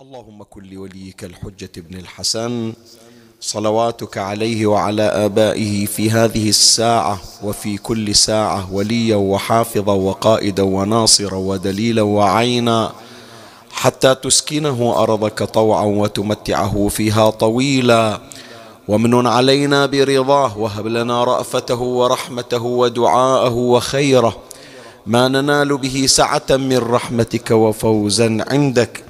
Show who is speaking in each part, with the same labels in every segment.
Speaker 1: اللهم كن لوليك الحجة بن الحسن صلواتك عليه وعلى آبائه في هذه الساعة وفي كل ساعة وليا وحافظا وقائدا وناصرا ودليلا وعينا حتى تسكنه أرضك طوعا وتمتعه فيها طويلا. ومن علينا برضاه وهب لنا رأفته ورحمته ودعاءه وخيره. ما ننال به سعة من رحمتك وفوزا عندك.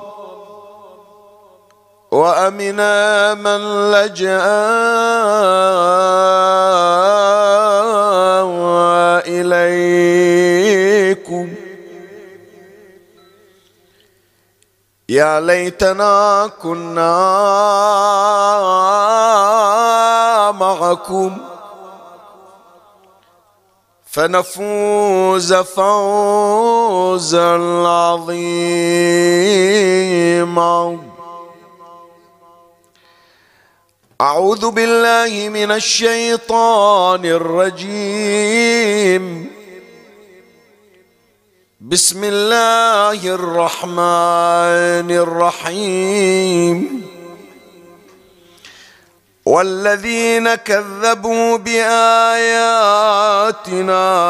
Speaker 1: وأمنا من لجأ إليكم. يا ليتنا كنا معكم فنفوز فوزا عظيما. أعوذ بالله من الشيطان الرجيم. بسم الله الرحمن الرحيم. والذين كذبوا بآياتنا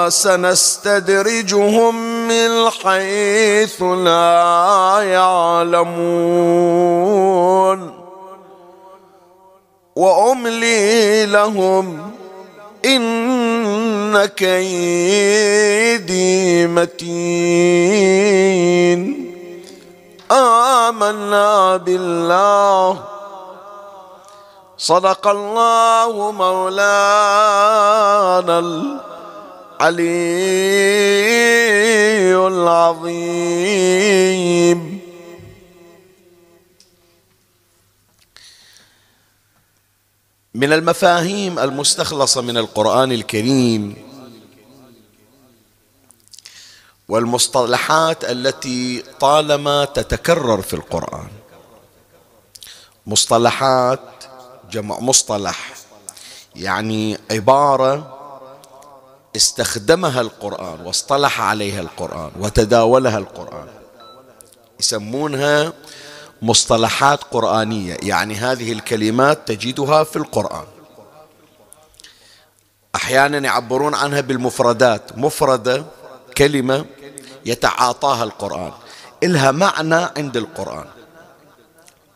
Speaker 1: سنستدرجهم من حيث لا يعلمون. وأملي لهم إن كيدي متين. آمنا بالله. صدق الله مولانا العلي العظيم. من المفاهيم المستخلصة من القرآن الكريم والمصطلحات التي طالما تتكرر في القرآن. مصطلحات جمع مصطلح يعني عبارة استخدمها القرآن واصطلح عليها القرآن وتداولها القرآن يسمونها مصطلحات قرآنية. يعني هذه الكلمات تجدها في القرآن. أحيانا يعبرون عنها بالمفردات. مفردة كلمة يتعاطاها القرآن. إلها معنى عند القرآن.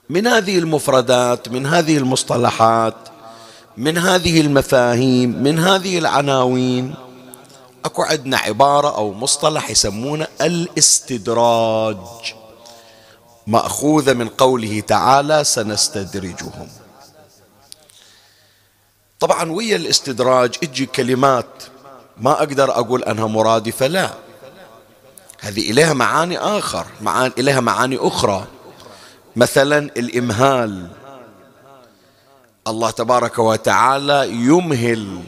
Speaker 1: من هذه المفردات من هذه المصطلحات من هذه المفاهيم من هذه العناوين أكو عندنا عبارة أو مصطلح يسمونه الاستدراج. مأخوذة من قوله تعالى سنستدرجهم. طبعا ويا الاستدراج إجي كلمات ما أقدر أقول أنها مرادفة لا. هذه إليها معاني آخر معاني إليها معاني أخرى. مثلا الإمهال. الله تبارك وتعالى يمهل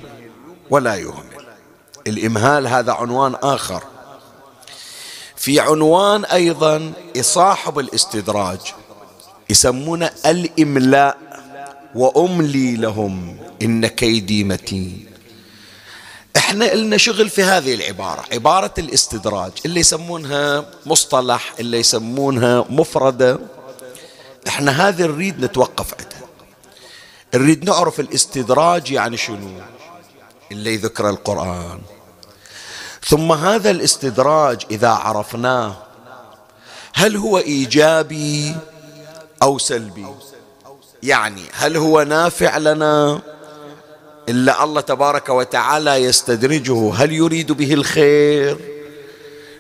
Speaker 1: ولا يهمل. الإمهال هذا عنوان آخر. في عنوان أيضا يصاحب الاستدراج يسمونه الإملاء وأملي لهم إن كيدي متين. إحنا لنا شغل في هذه العبارة عبارة الاستدراج اللي يسمونها مصطلح اللي يسمونها مفردة. إحنا هذه نريد نتوقف عندها. نريد نعرف الاستدراج يعني شنو؟ اللي ذكر القرآن. ثم هذا الاستدراج إذا عرفناه هل هو إيجابي أو سلبي؟ يعني هل هو نافع لنا؟ إلا الله تبارك وتعالى يستدرجه هل يريد به الخير؟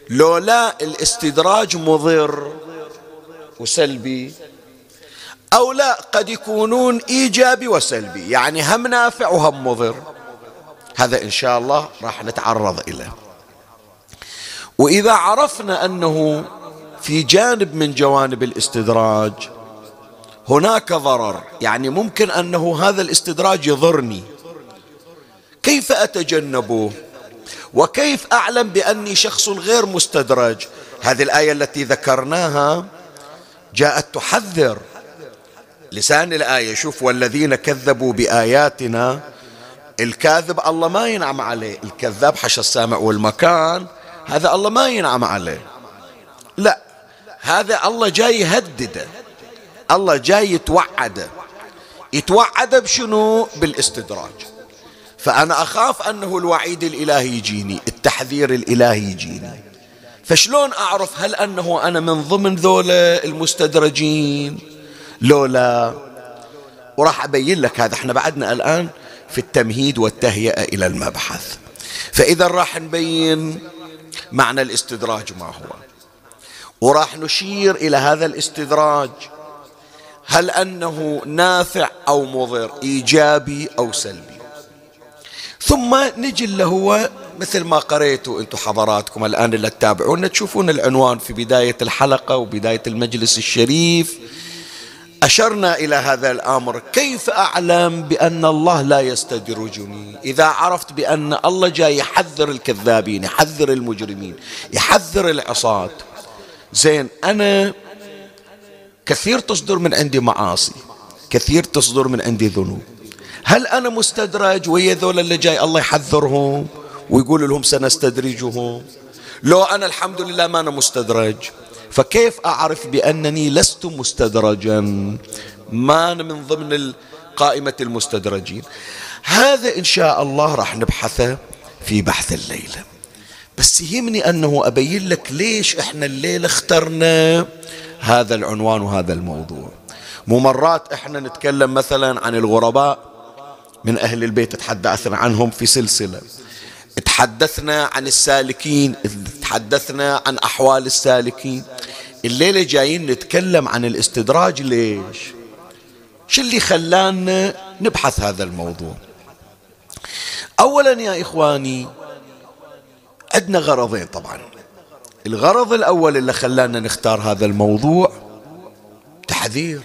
Speaker 1: لو لا الاستدراج مضر وسلبي أو لا قد يكونون إيجابي وسلبي يعني هم نافع وهم مضر. هذا إن شاء الله راح نتعرض إليه. وإذا عرفنا أنه في جانب من جوانب الاستدراج هناك ضرر يعني ممكن أنه هذا الاستدراج يضرني. كيف أتجنبه؟ وكيف أعلم بأني شخص غير مستدرج؟ هذه الآية التي ذكرناها جاءت تحذر. لسان الآية شوف والذين كذبوا بآياتنا الكاذب الله ما ينعم عليه. الكذاب حش السامع والمكان هذا الله ما ينعم عليه. لا هذا الله جاي يهدده. الله جاي يتوعده. يتوعد بشنو؟ بالاستدراج. فأنا أخاف أنه الوعيد الإلهي يجيني التحذير الإلهي يجيني. فشلون أعرف هل أنه أنا من ضمن ذولا المستدرجين؟ لولا وراح أبين لك هذا. إحنا بعدنا الآن في التمهيد والتهيئة إلى المبحث. فإذا راح نبين معنى الاستدراج ما هو. وراح نشير إلى هذا الاستدراج. هل أنه نافع أو مضر إيجابي أو سلبي؟ ثم نجي اللي هو مثل ما قريتوا أنتم حضراتكم الآن اللي تتابعون تشوفون العنوان في بداية الحلقة وبداية المجلس الشريف. أشرنا إلى هذا الأمر. كيف أعلم بأن الله لا يستدرجني؟ إذا عرفت بأن الله جاي يحذر الكذابين يحذر المجرمين يحذر العصاة. زين أنا كثير تصدر من عندي معاصي كثير تصدر من عندي ذنوب. هل أنا مستدرج ويا ذول اللي جاي الله يحذرهم ويقول لهم سنستدرجهم؟ لو أنا الحمد لله ما أنا مستدرج. فكيف أعرف بأنني لست مستدرجا؟ ما أنا من ضمن قائمة المستدرجين. هذا إن شاء الله راح نبحثه في بحث الليلة بس يهمني أنه أبين لك ليش إحنا الليلة اخترنا هذا العنوان وهذا الموضوع. مو مرات إحنا نتكلم مثلا عن الغرباء من أهل البيت تحدثنا عنهم في سلسلة. تحدثنا عن السالكين تحدثنا عن أحوال السالكين. الليلة جايين نتكلم عن الاستدراج ليش؟ شو اللي خلانا نبحث هذا الموضوع؟ أولا يا إخواني عندنا غرضين طبعا. الغرض الأول اللي خلانا نختار هذا الموضوع تحذير.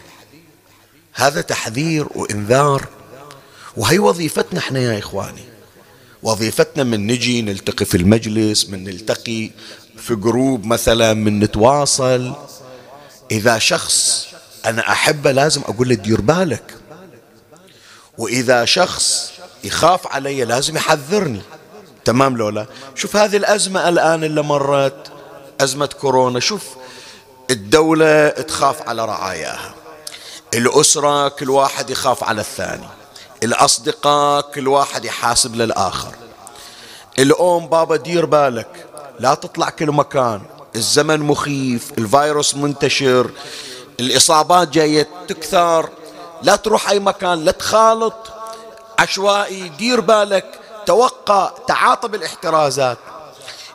Speaker 1: هذا تحذير وإنذار. وهي وظيفتنا إحنا يا إخواني. وظيفتنا من نجي نلتقي في المجلس من نلتقي في جروب مثلا من نتواصل. إذا شخص أنا أحبه لازم أقول له دير بالك. وإذا شخص يخاف علي لازم يحذرني. تمام لولا شوف هذه الأزمة الآن اللي مرت أزمة كورونا. شوف الدولة تخاف على رعاياها. الأسرة كل واحد يخاف على الثاني. الأصدقاء كل واحد يحاسب للآخر. الأم بابا دير بالك لا تطلع كل مكان. الزمن مخيف الفيروس منتشر الإصابات جاية تكثر. لا تروح أي مكان لا تخالط. عشوائي دير بالك توقع تعاطى بالإحترازات.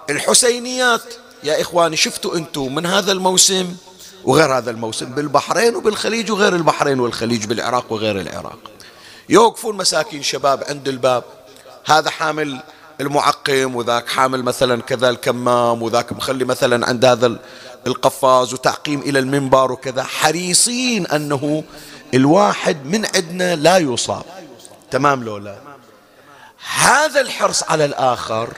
Speaker 1: الحسينيات يا إخواني شفتوا أنتم من هذا الموسم وغير هذا الموسم بالبحرين وبالخليج وغير البحرين والخليج بالعراق وغير العراق. يوقفون مساكين شباب عند الباب. هذا حامل المعقم وذاك حامل مثلا كذا الكمام وذاك مخلي مثلا عند هذا القفاز وتعقيم إلى المنبر وكذا. حريصين أنه الواحد من عندنا لا يصاب. تمام لولا هذا الحرص على الآخر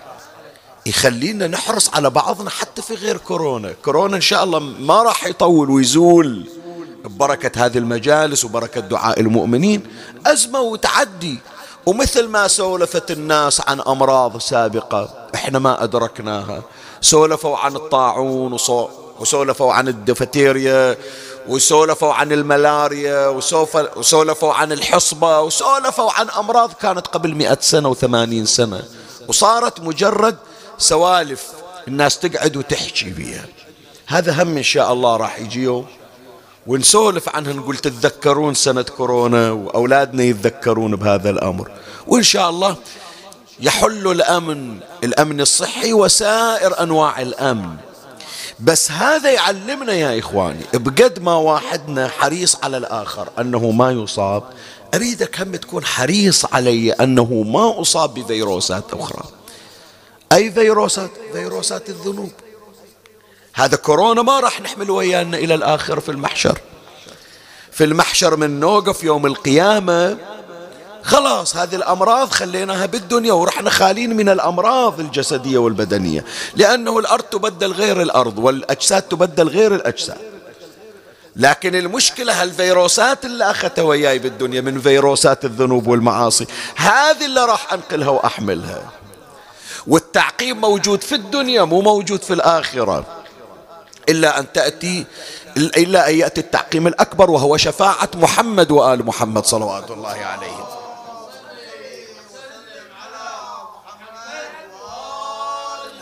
Speaker 1: يخلينا نحرص على بعضنا حتى في غير كورونا. كورونا إن شاء الله ما راح يطول ويزول. ببركة هذه المجالس وبركة دعاء المؤمنين. أزمة وتعدي. ومثل ما سولفت الناس عن أمراض سابقة إحنا ما أدركناها. سولفوا عن الطاعون وسولفوا عن الدفتيريا وسولفوا عن الملاريا وسولفوا عن الحصبة وسولفوا عن أمراض كانت قبل مئة سنة وثمانين سنة. وصارت مجرد سوالف الناس تقعد وتحكي بها هذا هم إن شاء الله راح يجي يوم ونسولف عنها نقول تتذكرون سنة كورونا وأولادنا يتذكرون بهذا الأمر. وإن شاء الله يحل الأمن الأمن الصحي وسائر أنواع الأمن. بس هذا يعلمنا يا إخواني بقد ما واحدنا حريص على الآخر أنه ما يصاب أريدك هم تكون حريص علي أنه ما أصاب بفيروسات أخرى. أي فيروسات؟ فيروسات الذنوب. هذا كورونا ما راح نحمل ويانا إلى الآخر في المحشر. في المحشر من نوقف يوم القيامة. خلاص هذه الأمراض خليناها بالدنيا ورحنا خالين من الأمراض الجسدية والبدنية. لأنه الأرض تبدل غير الأرض والأجساد تبدل غير الأجساد. لكن المشكلة هالفيروسات اللي أخذتها وياي بالدنيا من فيروسات الذنوب والمعاصي. هذه اللي راح أنقلها وأحملها. والتعقيم موجود في الدنيا مو موجود في الآخرة. إلا أن تأتي إلا أن يأتي التعقيم الأكبر وهو شفاعة محمد وآل محمد صلوات الله عليه.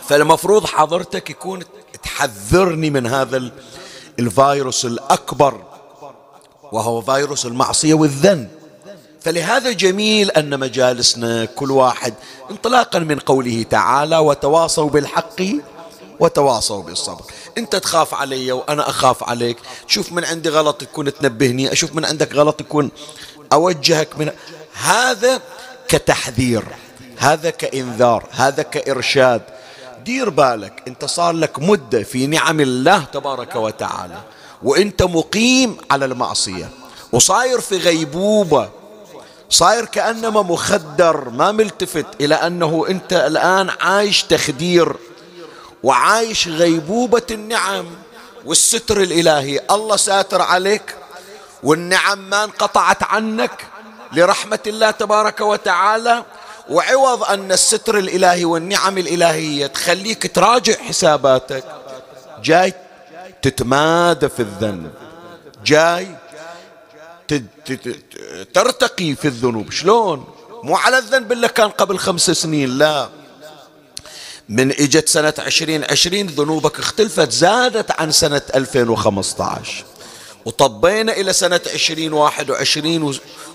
Speaker 1: فالمفروض حضرتك يكون تحذرني من هذا الفيروس الأكبر وهو فيروس المعصية والذنب. فلهذا جميل أن مجالسنا كل واحد انطلاقا من قوله تعالى وتواصوا بالحق وتواصوا بالصبر. انت تخاف علي وأنا اخاف عليك. شوف من عندي غلط تكون تنبهني أشوف من عندك غلط تكون اوجهك من هذا كتحذير هذا كإنذار هذا كإرشاد. دير بالك انت صار لك مدة في نعم الله تبارك وتعالى وانت مقيم على المعصية وصاير في غيبوبة صاير كأنما مخدر ما ملتفت إلى أنه أنت الآن عايش تخدير. وعايش غيبوبة النعم والستر الإلهي. الله ساتر عليك. والنعم ما انقطعت عنك لرحمة الله تبارك وتعالى. وعوض أن الستر الإلهي والنعم الإلهية تخليك تراجع حساباتك. جاي تتمادى في الذنب. جاي ترتقي في الذنوب. شلون؟ مو على الذنب اللي كان قبل خمس سنين لا. من إجت سنة عشرين عشرين ذنوبك اختلفت زادت عن سنة 2015 وطبينا إلى سنة عشرين واحد وعشرين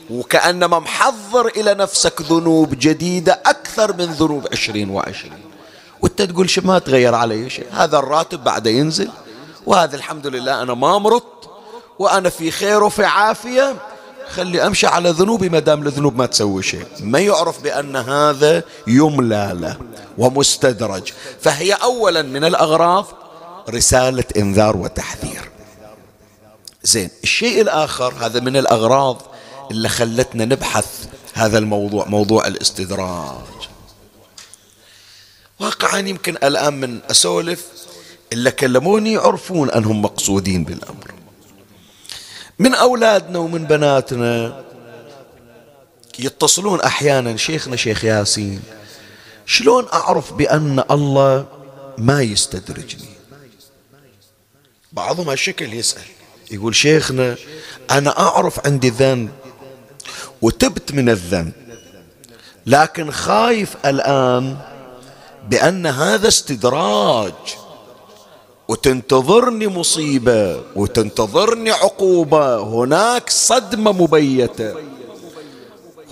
Speaker 1: وكأنما محضر إلى نفسك ذنوب جديدة أكثر من ذنوب عشرين وعشرين. وأنت تقول شو ما تغير علي شيء. هذا الراتب بعد ينزل. وهذا الحمد لله أنا ما مرضت. وأنا في خير وفي عافية. خلي أمشي على ذنوبي ما دام الذنوب ما تسوي شيء. ما يعرف بأن هذا يملى له ومستدرج. فهي أولا من الأغراض رسالة إنذار وتحذير. زين الشيء الآخر هذا من الأغراض اللي خلتنا نبحث هذا الموضوع موضوع الاستدراج. واقعا يمكن الآن من أسولف اللي كلموني يعرفون أنهم مقصودين بالأمر. من أولادنا ومن بناتنا. يتصلون أحيانا شيخنا شيخ ياسين شلون أعرف بأن الله ما يستدرجني؟ بعضهم هالشكل يسأل يقول شيخنا أنا أعرف عندي ذنب وتبت من الذنب لكن خايف الآن بأن هذا استدراج. وتنتظرني مصيبة وتنتظرني عقوبة. هناك صدمة مبيتة.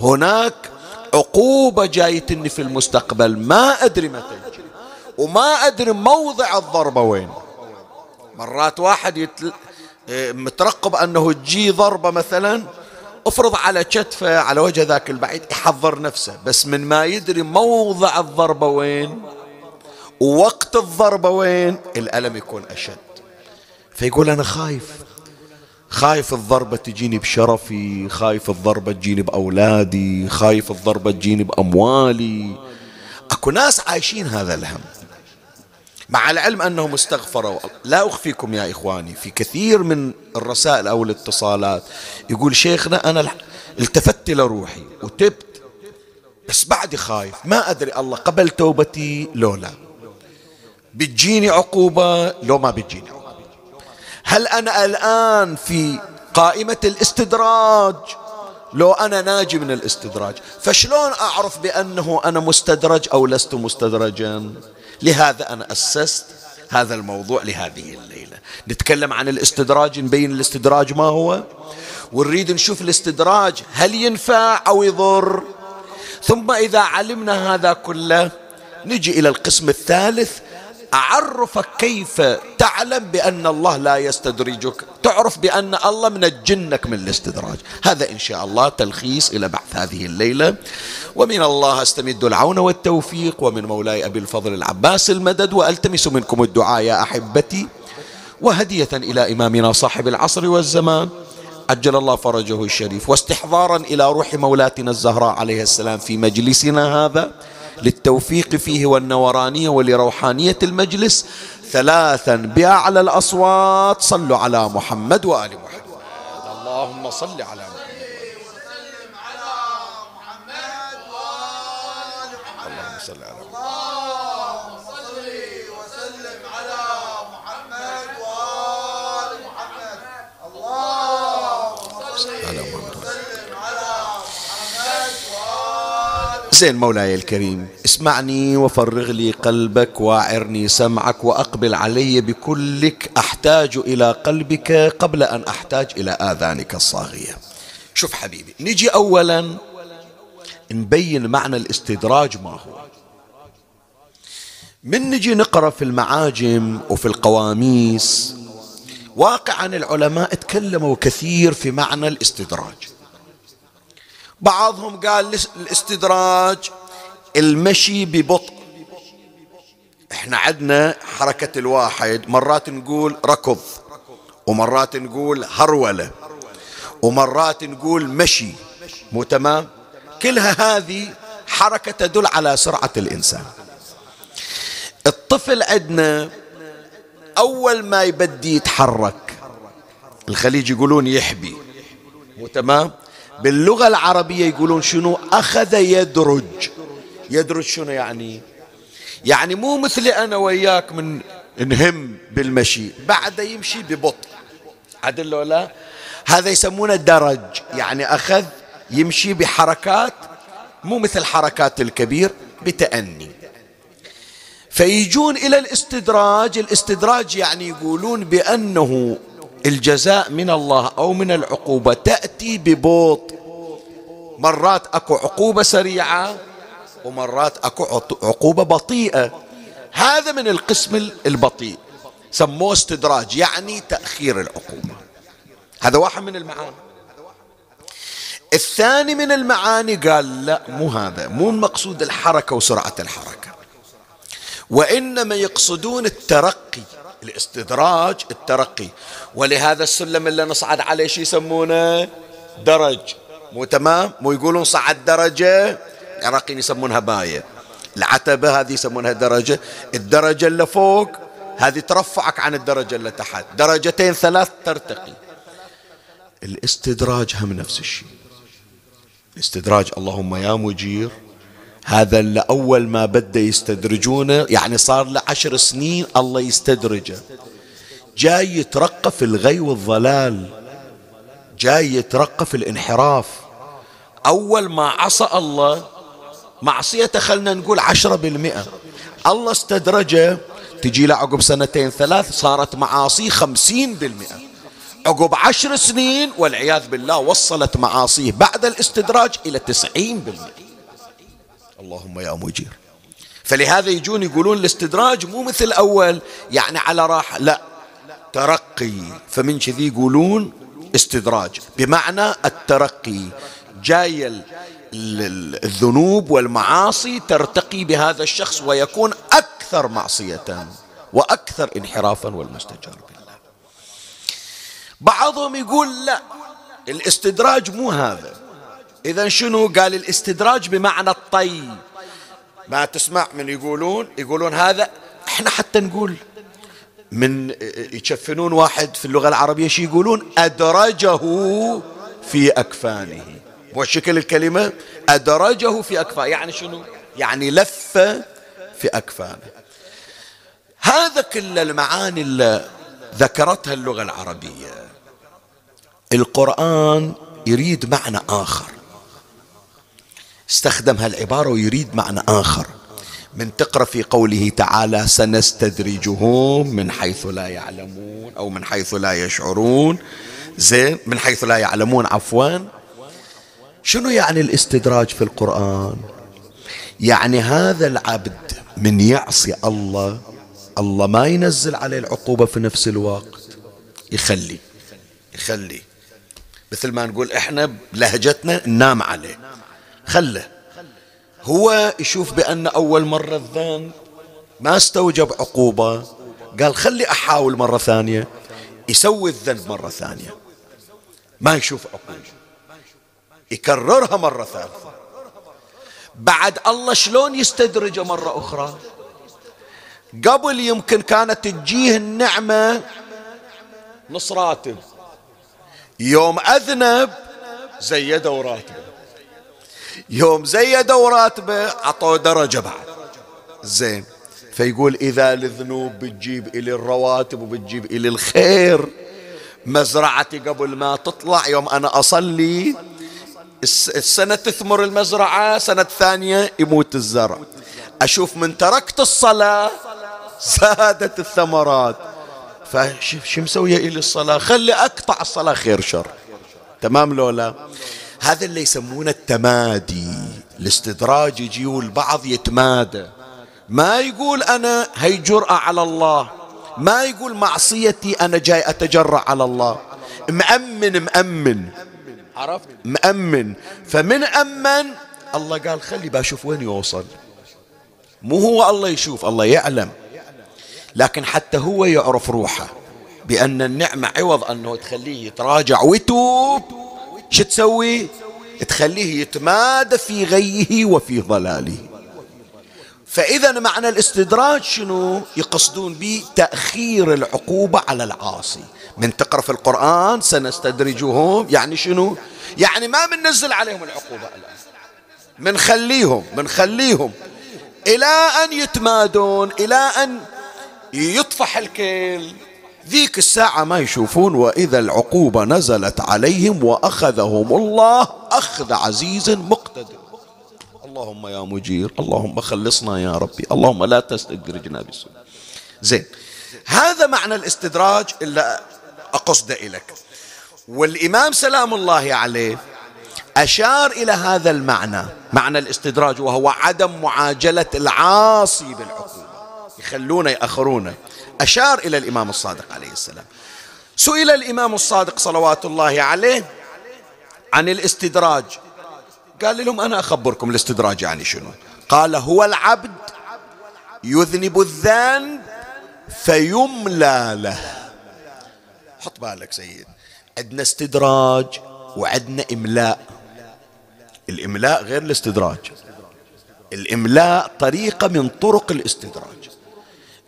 Speaker 1: هناك عقوبة جايتني في المستقبل. ما أدري متى. وما أدري موضع الضربة وين. مرات واحد يتل... مترقب أنه تجي ضربة مثلا افرض على كتفه على وجه ذاك البعيد يحضر نفسه. بس من ما يدري موضع الضربة وين ووقت الضربة وين؟ الألم يكون أشد. فيقول أنا خايف. خايف الضربة تجيني بشرفي خايف الضربة تجيني بأولادي خايف الضربة تجيني بأموالي. أكو ناس عايشين هذا الهم. مع العلم أنهم استغفروا. لا أخفيكم يا إخواني في كثير من الرسائل أو الاتصالات يقول شيخنا أنا التفت لروحي وتبت بس بعد خايف. ما أدري الله قبل توبتي لو لا. بتجيني عقوبة؟ لو ما بتجيني عقوبة. هل أنا الآن في قائمة الاستدراج؟ لو أنا ناجي من الاستدراج فشلون أعرف بأنه أنا مستدرج أو لست مستدرجا؟ لهذا أنا أسست هذا الموضوع لهذه الليلة. نتكلم عن الاستدراج نبين الاستدراج ما هو؟ ونريد نشوف الاستدراج هل ينفع أو يضر؟ ثم إذا علمنا هذا كله نجي إلى القسم الثالث أعرفك كيف تعلم بأن الله لا يستدرجك. تعرف بأن الله منجنك من الاستدراج. هذا إن شاء الله تلخيص إلى بحث هذه الليلة. ومن الله أستمد العون والتوفيق ومن مولاي أبي الفضل العباس المدد وألتمس منكم الدعاء يا أحبتي. وهدية إلى إمامنا صاحب العصر والزمان. عجل الله فرجه الشريف واستحضارا إلى روح مولاتنا الزهراء عليه السلام في مجلسنا هذا. للتوفيق فيه والنورانية ولروحانية المجلس ثلاثا بأعلى الأصوات صلوا على محمد وآل محمد. اللهم صل على محمد زين مولاي الكريم. اسمعني وفرغ لي قلبك واعرني سمعك وأقبل علي بكلك. أحتاج إلى قلبك قبل أن أحتاج إلى آذانك الصاغية. شوف حبيبي نجي اولا نبين معنى الاستدراج ما هو. من نجي نقرأ في المعاجم وفي القواميس؟ واقعا العلماء تكلموا كثير في معنى الاستدراج. بعضهم قال الاستدراج المشي ببطء. إحنا عندنا حركة الواحد مرات نقول ركض ومرات نقول هرولة ومرات نقول مشي. مو تمام؟ كلها هذه حركة تدل على سرعة الإنسان. الطفل عندنا أول ما يبدي يتحرك الخليج يقولون يحبي. مو تمام؟ باللغة العربية يقولون شنو؟ أخذ يدرج. يدرج شنو يعني؟ يعني مو مثلي أنا وياك من نهم بالمشي بعد يمشي ببطء. عدل ولا هذا يسمونه درج. يعني أخذ يمشي بحركات مو مثل حركات الكبير بتأني. فيجون إلى الاستدراج. الاستدراج يعني يقولون بأنه الجزاء من الله أو من العقوبة تأتي ببطء مرات أكو عقوبة سريعة ومرات أكو عقوبة بطيئة. هذا من القسم البطيء. سموه استدراج يعني تأخير العقوبة. هذا واحد من المعاني. الثاني من المعاني قال لا مو هذا مو المقصود الحركة وسرعة الحركة. وإنما يقصدون الترقي. الاستدراج الترقي. ولهذا السلم اللي نصعد عليه شو يسمونه؟ درج. مو تمام؟ مو يقولون صعد درجة؟ العراقيين يسمونها باية. العتبة هذه يسمونها درجة. الدرجة اللي فوق هذه ترفعك عن الدرجة اللي تحت. درجتين ثلاث ترتقي. الاستدراج هم نفس الشيء. الاستدراج اللهم يا مجير هذا اللي أول ما بدأ يستدرجونه يعني صار له عشر سنين الله يستدرجه. جاي يترقى في الغي والضلال جاي يترقى في الانحراف. أول ما عصى الله معصيته خلنا نقول عشرة بالمئة. الله استدرجه تجي له عقب سنتين ثلاث صارت معاصيه خمسين بالمئة. عقب عشر سنين والعياذ بالله وصلت معاصيه بعد الاستدراج إلى تسعين بالمئة. اللهم يا مجير. فلهذا يجون يقولون الاستدراج مو مثل أول يعني على راحة لا. ترقي. فمن كذي يقولون استدراج. بمعنى الترقي. جاي الذنوب والمعاصي ترتقي بهذا الشخص ويكون أكثر معصية وأكثر انحرافا والمستجار بالله. بعضهم يقول لا الاستدراج مو هذا. إذا شنو قال الاستدراج بمعنى الطي؟ ما تسمع من يقولون يقولون هذا إحنا حتى نقول من يشفنون واحد في اللغة العربية شي يقولون أدرجه في أكفانه. مو شكل الكلمة؟ أدرجه في أكفانه. يعني شنو؟ يعني لف في أكفانه. هذا كل المعاني اللي ذكرتها اللغة العربية. القرآن يريد معنى آخر. استخدم هالعبارة ويريد معنى آخر. من تقرأ في قوله تعالى سنستدرجهم من حيث لا يعلمون أو من حيث لا يشعرون. زين من حيث لا يعلمون عفوا. شنو يعني الاستدراج في القرآن؟ يعني هذا العبد من يعصي الله الله ما ينزل عليه العقوبة في نفس الوقت. يخلي يخلي. مثل ما نقول إحنا بلهجتنا ننام عليه. خله. هو يشوف بأن أول مرة الذنب ما استوجب عقوبة. قال خلي أحاول مرة ثانية. يسوي الذنب مرة ثانية. ما يشوف عقوبة. يكررها مرة ثالثة. بعد الله شلون يستدرجه مرة أخرى؟ قبل يمكن كانت تجيه النعمة نص راتب. يوم أذنب زيدوا راتبه يوم زيدوا راتبه عطوه درجة بعد. زين. فيقول إذا الذنوب بتجيب إلي الرواتب وبتجيب إلي الخير. مزرعتي قبل ما تطلع يوم أنا أصلي السنة تثمر المزرعة سنة ثانية يموت الزرع. أشوف من تركت الصلاة زادت الثمرات. فشو مسوية إلي الصلاة؟ خلي أقطع الصلاة خير شر. تمام لولا هذا اللي يسمونه التمادي. الاستدراج يجي والبعض يتمادى. ما يقول أنا هي جرأة على الله. ما يقول معصيتي أنا جاي أتجرأ على الله. مأمن مأمن. عرفت؟ مأمن. فمن أمن الله قال خلي بشوف وين يوصل. مو هو الله يشوف الله يعلم. لكن حتى هو يعرف روحه. بأن النعمة عوض أنه تخليه يتراجع ويتوب. شو تسوي؟ تخليه يتمادى في غيه وفي ضلاله. فإذا معنى الاستدراج شنو؟ يقصدون به تأخير العقوبة على العاصي. من تقرأ في القرآن سنستدرجهم يعني شنو؟ يعني ما بننزل عليهم العقوبة الآن. منخليهم منخليهم. إلى أن يتمادون إلى أن يطفح الكيل. ذيك الساعة ما يشوفون وإذا العقوبة نزلت عليهم وأخذهم الله أخذ عزيز مقتدر. اللهم يا مجير اللهم خلصنا يا ربي اللهم لا تستدرجنا بالسوء زين هذا معنى الاستدراج اللي أقصد إليك. والإمام سلام الله عليه أشار إلى هذا المعنى معنى الاستدراج وهو عدم معاجلة العاصي بالعقوبة. يخلونه يأخرونه. أشار إلى الإمام الصادق عليه السلام. سئل الإمام الصادق صلوات الله عليه عن الاستدراج. قال لهم أنا أخبركم الاستدراج يعني شنو؟ قال هو العبد يذنب الذنب فيملى له. حط بالك سيد. عندنا استدراج وعندنا إملاء. الإملاء غير الاستدراج. الإملاء طريقة من طرق الاستدراج.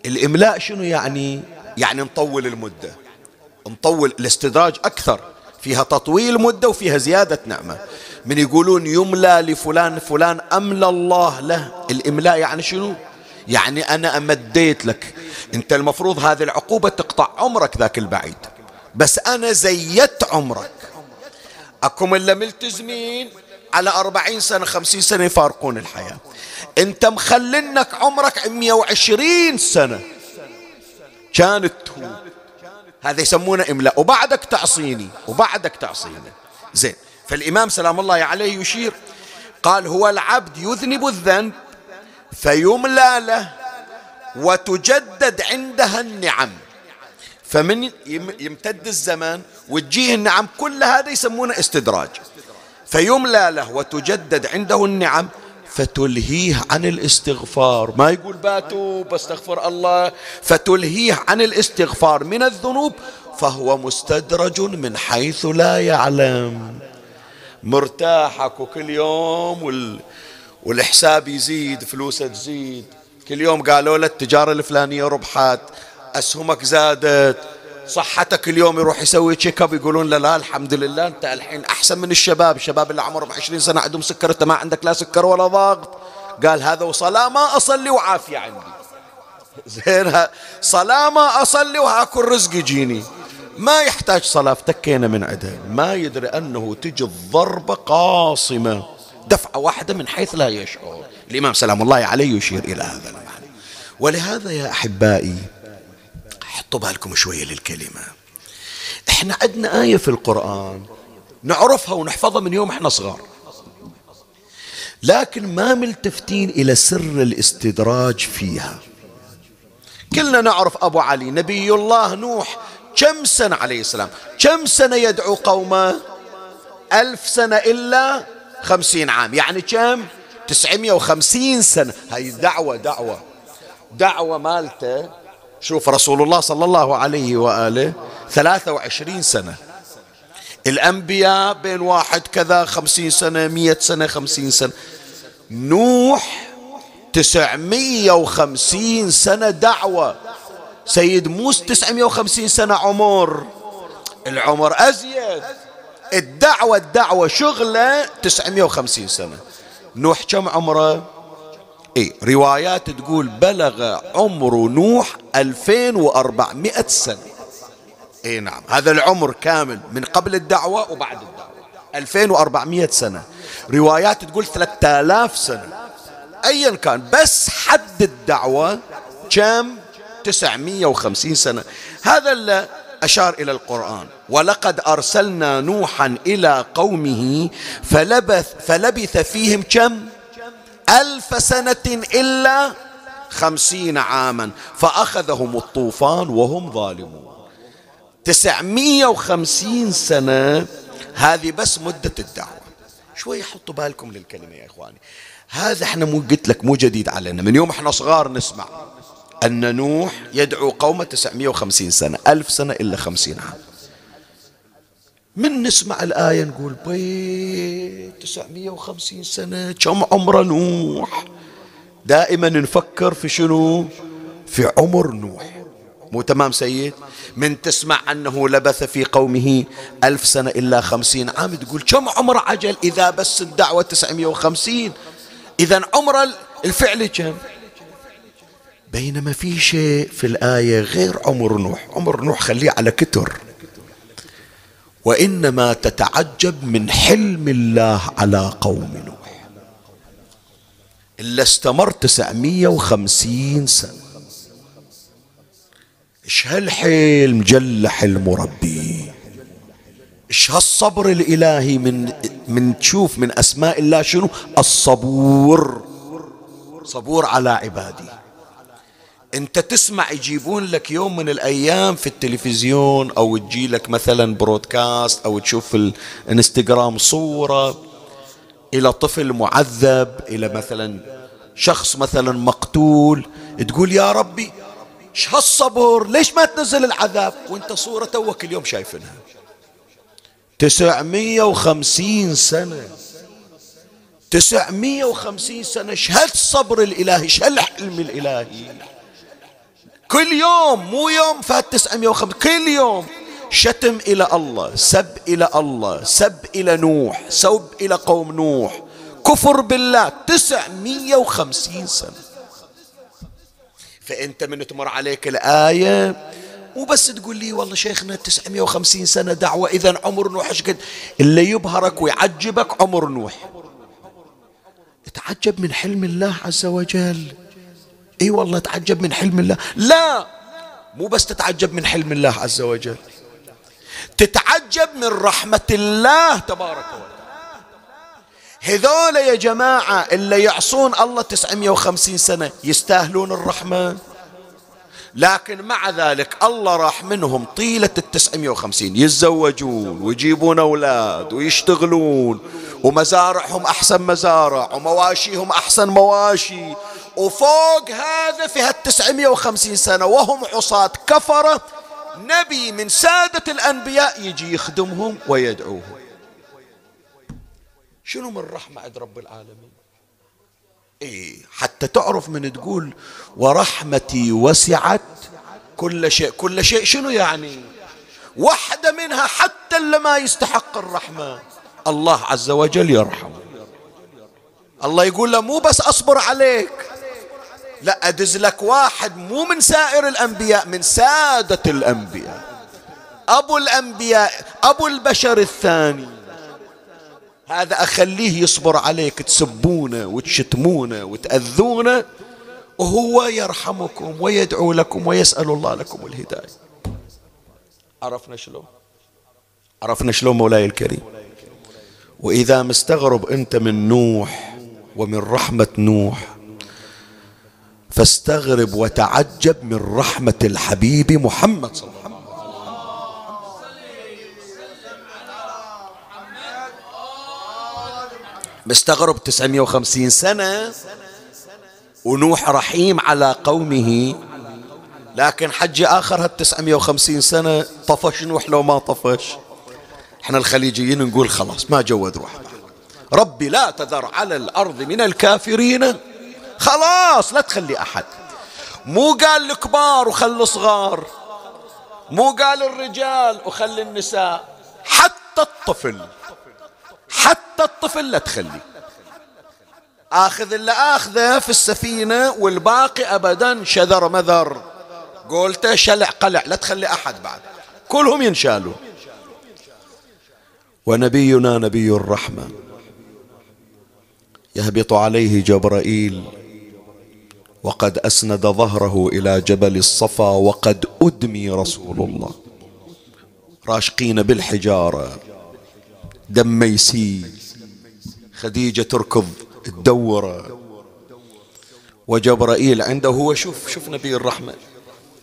Speaker 1: الإملاء شنو يعني؟ يعني نطول المدة. نطول الاستدراج أكثر. فيها تطويل مدة وفيها زيادة نعمة. من يقولون يملى لفلان فلان أملى الله له. الإملاء يعني شنو؟ يعني أنا أمديت لك. أنت المفروض هذه العقوبة تقطع عمرك ذاك البعيد. بس أنا زيدت عمرك. أكو من ملتزمين على أربعين سنة خمسين سنة يفارقون الحياة. أنت مخلنك عمرك مية وعشرين سنة. كانت توب هذا يسمونه إملاء. وبعدك تعصيني. وبعدك تعصيني. زين. فالإمام سلام الله عليه يشير. قال هو العبد يذنب الذنب فيملى له وتجدد عندها النعم. فمن يمتد الزمان وتجيه النعم كل هذا يسمونه استدراج. فيملى له وتجدد عنده النعم فتلهيه عن الاستغفار. ما يقول باتوا بستغفر الله. فتلهيه عن الاستغفار من الذنوب فهو مستدرج من حيث لا يعلم. مرتاحك وكل يوم وال... والحساب يزيد فلوسه تزيد. كل يوم قالوا له التجارة الفلانية ربحت أسهمك زادت. صحتك اليوم يروح يسوي تشيك اب يقولون له لا الحمد لله انت الحين أحسن من الشباب. الشباب اللي عمرهم 20 سنة عندهم سكر أنت ما عندك لا سكر ولا ضغط. قال هذا وصلاه ما أصلي وعافية عندي. زين صلاه ما أصلي وهاكل رزق يجيني. ما يحتاج صلاة افتكينا من عدل. ما يدري أنه تجي الضربة قاصمة. دفعة واحدة من حيث لا يشعر. الإمام سلام الله عليه يشير إلى هذا المعنى. ولهذا يا أحبائي حطوا بالكم شوية للكلمة. إحنا عندنا آية في القرآن نعرفها ونحفظها من يوم إحنا صغار. لكن ما ملتفتين إلى سر الاستدراج فيها. كلنا نعرف أبو علي نبي الله نوح كم سنة عليه السلام؟ كم سنة يدعو قومه؟ ألف سنة إلا خمسين عام. يعني كم؟ تسعمية وخمسين سنة. هاي دعوة دعوة. دعوة مالته شوف رسول الله صلى الله عليه وآله ثلاثة وعشرين سنة. الأنبياء بين واحد كذا خمسين سنة مية سنة خمسين سنة. نوح تسعمية وخمسين سنة دعوة. سيد موسى تسعمية وخمسين سنة عمر. العمر أزيد. الدعوة الدعوة شغلة تسعمية وخمسين سنة. نوح كم عمره؟ اي روايات تقول بلغ عمر نوح 2400 سنة. اي نعم هذا العمر كامل من قبل الدعوة وبعد الدعوة. 2400 سنة. روايات تقول 3000 سنة. ايا كان بس حد الدعوة كم؟ 950 سنة. هذا اللي أشار إلى القرآن. ولقد أرسلنا نوحا إلى قومه فلبث, فلبث فيهم كم؟ ألف سنة إلا خمسين عاما فأخذهم الطوفان وهم ظالمون. تسعمية وخمسين سنة هذه بس مدة الدعوة. شوي حطوا بالكم للكلمة يا إخواني. هذا إحنا مو قلت لك مو جديد علينا. من يوم إحنا صغار نسمع أن نوح يدعو قومه 950 سنة. ألف سنة إلا خمسين عام. من نسمع الآية نقول بي 950 سنة كم عمر نوح؟ دائما نفكر في شنو؟ في عمر نوح. مو تمام سيد؟ من تسمع أنه لبث في قومه ألف سنة إلا خمسين عام تقول كم عمر عجل إذا بس الدعوة 950 إذا عمر الفعل كم؟ بينما في شيء في الآية غير عمر نوح. عمر نوح خليه على كتر. وإنما تتعجب من حلم الله على قوم نوح. إلا استمر تسعمية وخمسين سنة. إيش هالحلم؟ جل حلم ربي. إيش هالصبر الإلهي من من تشوف من أسماء الله شنو؟ الصبور. صبور على عبادي انت تسمع يجيبون لك يوم من الأيام في التلفزيون أو تجي لك مثلا برودكاست أو تشوف الانستغرام صورة إلى طفل معذب إلى مثلا شخص مثلا مقتول تقول يا ربي إيش هالصبر؟ ليش ما تنزل العذاب؟ وأنت صورة توك اليوم شايفينها. تسعمية وخمسين سنة. تسعمية وخمسين سنة إيش هالصبر الإلهي؟ إيش هالحلم الإلهي؟ كل يوم مو يوم فات 950 كل يوم. شتم إلى الله سب إلى الله سب إلى نوح سب إلى قوم نوح. كفر بالله 950 سنة. فأنت من تمر عليك الآية مو بس تقول لي والله شيخنا 950 سنة دعوة إذا عمر نوح إيش قد؟ اللي يبهرك ويعجبك عمر نوح. تعجب من حلم الله عز وجل. إي والله تعجب من حلم الله. لا مو بس تتعجب من حلم الله عز وجل. تتعجب من رحمة الله تبارك وتعالى. هذول يا جماعة اللي يعصون الله 950 سنة يستاهلون الرحمة. لكن مع ذلك الله راح منهم طيلة التسعمية وخمسين. يتزوجون ويجيبون أولاد ويشتغلون ومزارعهم أحسن مزارع ومواشيهم أحسن مواشي. وفوق هذا في هالتسعمية وخمسين سنة وهم عصاة كفرة نبي من سادة الأنبياء يجي يخدمهم ويدعوهم. شنو من رحمة عند رب العالمين؟ إيه حتى تعرف من تقول ورحمتي وسعت كل شيء. كل شيء شنو يعني؟ واحدة منها حتى اللي ما يستحق الرحمة. الله عز وجل يرحمه. الله يقول له مو بس أصبر عليك. لا أدز لك واحد مو من سائر الأنبياء من سادة الأنبياء. أبو الأنبياء أبو البشر الثاني. هذا أخليه يصبر عليك تسبونه وتشتمونه وتأذونه وهو يرحمكم ويدعو لكم ويسأل الله لكم الهداية. عرفنا شلون؟ عرفنا شلون مولاي الكريم؟ وإذا مستغرب أنت من نوح ومن رحمة نوح فاستغرب وتعجب من رحمة الحبيب محمد صلى الله عليه وسلم. مستغرب 950 سنة ونوح رحيم على قومه لكن حج آخر هال 950 سنة طفش نوح لو ما طفش. إحنا الخليجيين نقول خلاص ما جود روح ربي لا تذر على الأرض من الكافرين. خلاص لا تخلي أحد. مو قال الكبار وخلي الصغار مو قال الرجال وخلي النساء. حتى الطفل حتى الطفل لا تخلي. آخذ اللي آخذه في السفينة والباقي أبدا شذر مذر. قولته شلع قلع لا تخلي أحد بعد. كلهم ينشالوا. ونبينا نبي الرحمة. يهبط عليه جبرائيل. وقد أسند ظهره إلى جبل الصفا وقد أدمي رسول الله. راشقين بالحجارة دم يسيل خديجة تركض تدوره وجبرائيل عنده هو شوف شوف نبي الرحمة.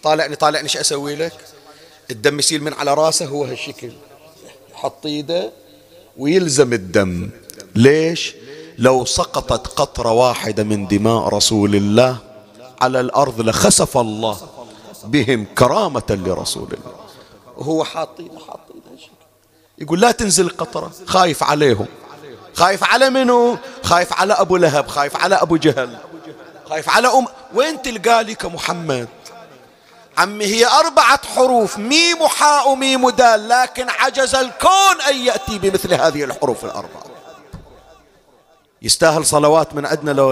Speaker 1: طالعني طالعني إيش أسوي لك؟ الدم يسيل من على راسه هو هالشكل. حط إيده ويلزم الدم. ليش؟ لو سقطت قطرة واحدة من دماء رسول الله على الأرض لخسف الله بهم كرامة لرسول الله. وهو حاط ايده حاط ايده يقول لا تنزل قطرة خايف عليهم. خايف على منو؟ خايف على أبو لهب خايف على أبو جهل. خايف على أم وين تلقى كمحمد عمي هي أربعة حروف ميم وحاء وميم ودال لكن عجز الكون أن يأتي بمثل هذه الحروف الأربعة. يستاهل صلوات من عندنا لو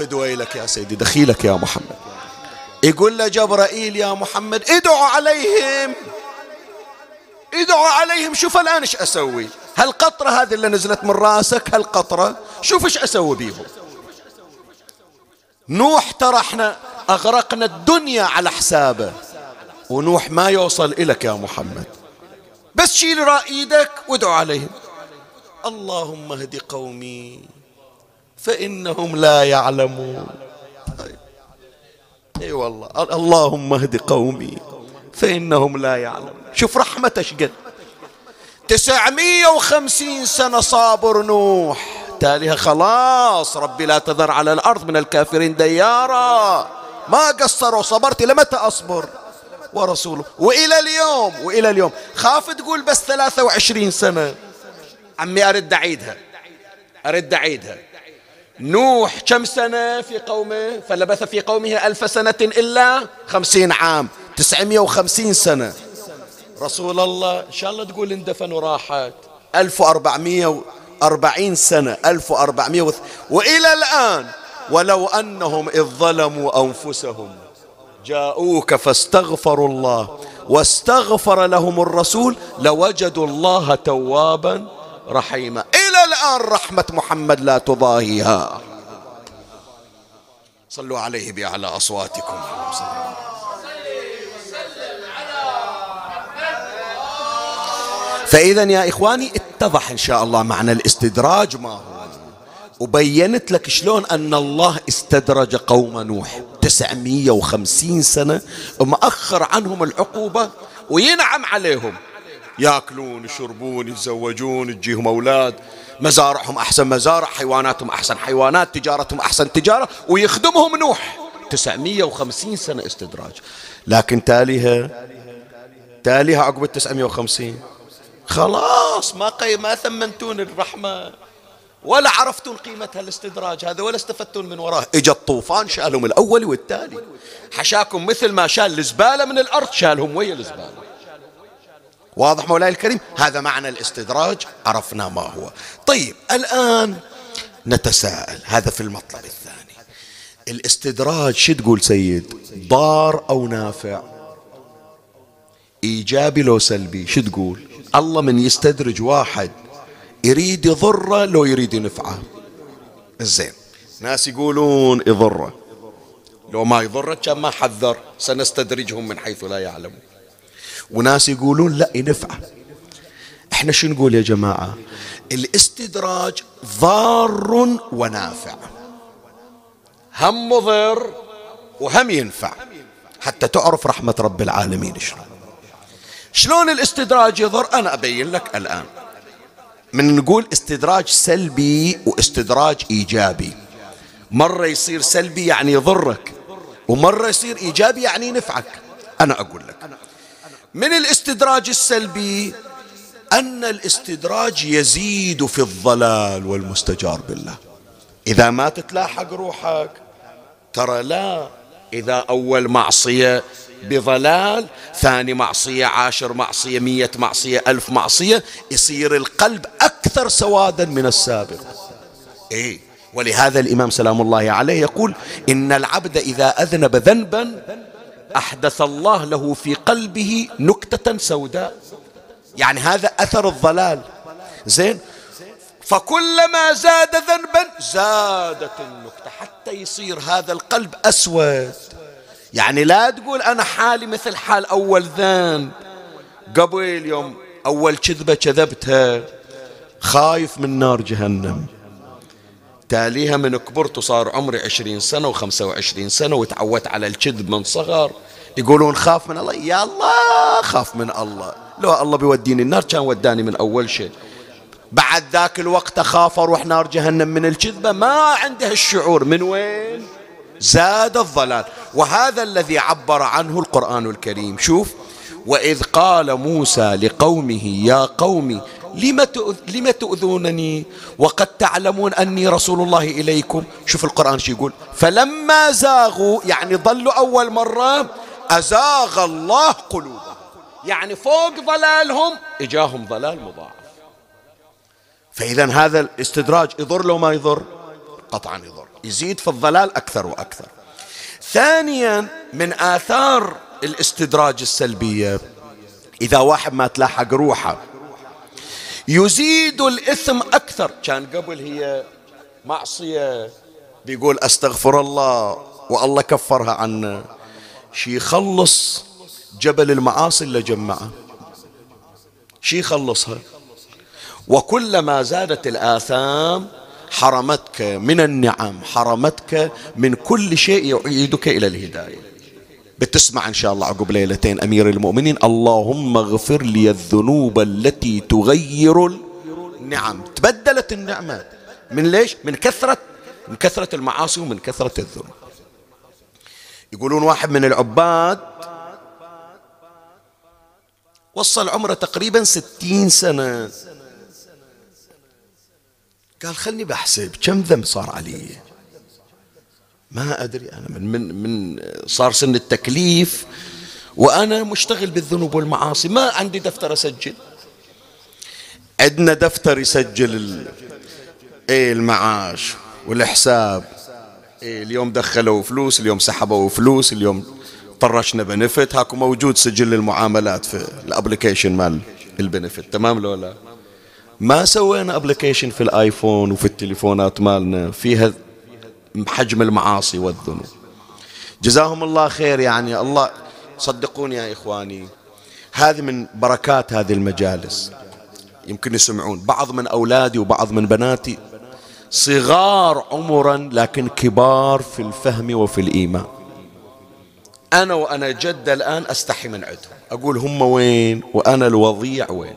Speaker 1: لا فدوي لك يا سيدي دخيلك يا محمد. يقول له جبرائيل يا محمد ادعوا عليهم. ادعوا عليهم. شوف الآن إيش أسوي. هالقطرة هذه اللي نزلت من رأسك؟ هالقطرة شوف إيش أسوي بيهم. نوح ترى إحنا أغرقنا الدنيا على حسابه. ونوح ما يوصل إلك يا محمد. بس شيل إيدك وادعوا عليهم. اللهم اهد قومي. فإنهم لا يعلمون. اي والله. اللهم اهد قومي. فإنهم لا يعلمون. شوف رحمته شقد تسعمية وخمسين سنة صابر نوح. تاليها خلاص ربي لا تذر على الأرض من الكافرين ديارا. ما قصروا صبرت لمتى أصبر؟ ورسوله. وإلى اليوم وإلى اليوم. خاف تقول بس ثلاثة وعشرين سنة. عمي أرد أعيدها. أرد أعيدها. نوح كم سنة في قومه؟ فلبث في قومه ألف سنة إلا خمسين عام تسعمية وخمسين سنة. رسول الله إن شاء الله تقول اندفن وراحت ألف وأربعمية وأربعين سنة ألف وأربعمية وث... وإلى الآن ولو أنهم إذ ظلموا أنفسهم جاءوك فاستغفروا الله واستغفر لهم الرسول لوجدوا الله توابا رحيما. إلى الآن رحمة محمد لا تضاهيها. صلوا عليه بأعلى أصواتكم. فإذا يا إخواني اتضح إن شاء الله معنى الاستدراج ما هو. وبينت لك شلون أن الله استدرج قوم نوح. تسعمية وخمسين سنة ومأخر عنهم العقوبة وينعم عليهم. ياكلون يشربون يتزوجون تجيهم أولاد. مزارعهم أحسن مزارع حيواناتهم أحسن حيوانات تجارتهم أحسن تجارة ويخدمهم نوح. تسعمية وخمسين سنة استدراج. لكن تاليها تاليها عقب التسعمية وخمسين. خلاص ما قي ما ثمنتون الرحمة. ولا عرفتون قيمة هالاستدراج هذا ولا استفدتون من وراه. اجى الطوفان شالهم الأول والتالي. حشاكم مثل ما شال الزبالة من الأرض شالهم ويا الزبالة. واضح مولاي الكريم؟ هذا معنى الاستدراج عرفنا ما هو. طيب الآن نتساءل. هذا في المطلب الثاني. الاستدراج شو تقول سيد؟ ضار أو نافع؟ إيجابي لو سلبي شو تقول؟ الله من يستدرج واحد يريد يضره لو يريد ينفعه. زين. ناس يقولون يضره. لو ما يضره كان ما حذر سنستدرجهم من حيث لا يعلمون. وناس يقولون لا ينفعه إحنا شو نقول يا جماعة؟ الاستدراج ضار ونافع. هم مضر وهم ينفع. حتى تعرف رحمة رب العالمين شلون. شلون الاستدراج يضر؟ أنا أبين لك الآن. من نقول استدراج سلبي واستدراج إيجابي. مرة يصير سلبي يعني يضرك ومرة يصير إيجابي يعني ينفعك. أنا أقول لك. من الاستدراج السلبي أن الاستدراج يزيد في الضلال والمستجار بالله. إذا ما تتلاحق روحك ترى لا. إذا أول معصية بضلال ثاني معصية عاشر معصية مية معصية ألف معصية يصير القلب أكثر سوادا من السابق. إيه. ولهذا الإمام سلام الله عليه يقول إن العبد إذا أذنب ذنبا أحدث الله له في قلبه نكتة سوداء. يعني هذا أثر الضلال. زين؟ فكلما زاد ذنبا زادت النكتة حتى يصير هذا القلب أسود. يعني لا تقول أنا حالي مثل حال أول ذنب. قبل يوم أول كذبة كذبتها خايف من نار جهنم. تاليها من كبرت وصار عمري عشرين سنة وخمسة وعشرين سنة وتعودت على الكذب من صغر. يقولون خاف من الله؟ يا الله خاف من الله. لو الله بيوديني النار كان وداني من أول شيء. بعد ذاك الوقت أخاف أروح نار جهنم من الكذبة ما عنده الشعور. من وين؟ زاد الضلال. وهذا الذي عبر عنه القرآن الكريم. شوف. وإذ قال موسى لقومه يا قوم لم لم تؤذونني؟ وقد تعلمون أني رسول الله إليكم. شوف القرآن شو يقول. فلما زاغوا يعني ضلوا أول مرة أزاغ الله قلوبهم. يعني فوق ضلالهم إجاهم ضلال مضاعف. فإذا هذا الاستدراج يضر لو ما يضر؟ قطعا يضر. يزيد في الضلال أكثر وأكثر. ثانيا من آثار الاستدراج السلبية. إذا واحد ما تلاحق روحه يزيد الإثم أكثر. كان قبل هي معصية. بيقول أستغفر الله والله كفرها عنا شي يخلص جبل المعاصي اللي جمعه. شي يخلصها. وكلما زادت الآثام حرمتك من النعم حرمتك من كل شيء يعيدك إلى الهداية. بتسمع إن شاء الله عقب ليلتين أمير المؤمنين. اللهم اغفر لي الذنوب التي تغير النعم. تبدلت النعمة. من ليش؟ من كثرة من كثرة المعاصي ومن كثرة الذنوب. يقولون واحد من العباد وصل عمره تقريبا ستين سنة. قال خلني بحسب كم ذنب صار علي ما أدري أنا من, من, من صار سن التكليف وأنا مشتغل بالذنوب والمعاصي. ما عندي دفتر أسجل. عندنا دفتر يسجل إيه المعاش والحساب. إيه اليوم دخلوا فلوس اليوم سحبوا فلوس اليوم طرشنا بنفت هاكو موجود سجل المعاملات في ال application مال البنفت تمام لو لا؟ ما سوينا application في الآيفون وفي التليفونات مالنا. فيها حجم المعاصي والذنوب. جزاهم الله خير يعني الله صدقوني يا إخواني هذه من بركات هذه المجالس. يمكن يسمعون بعض من أولادي وبعض من بناتي صغار عمرا لكن كبار في الفهم وفي الإيمان. أنا وأنا جد الآن أستحي من عندهم أقول هم وين وأنا الوضيع وين؟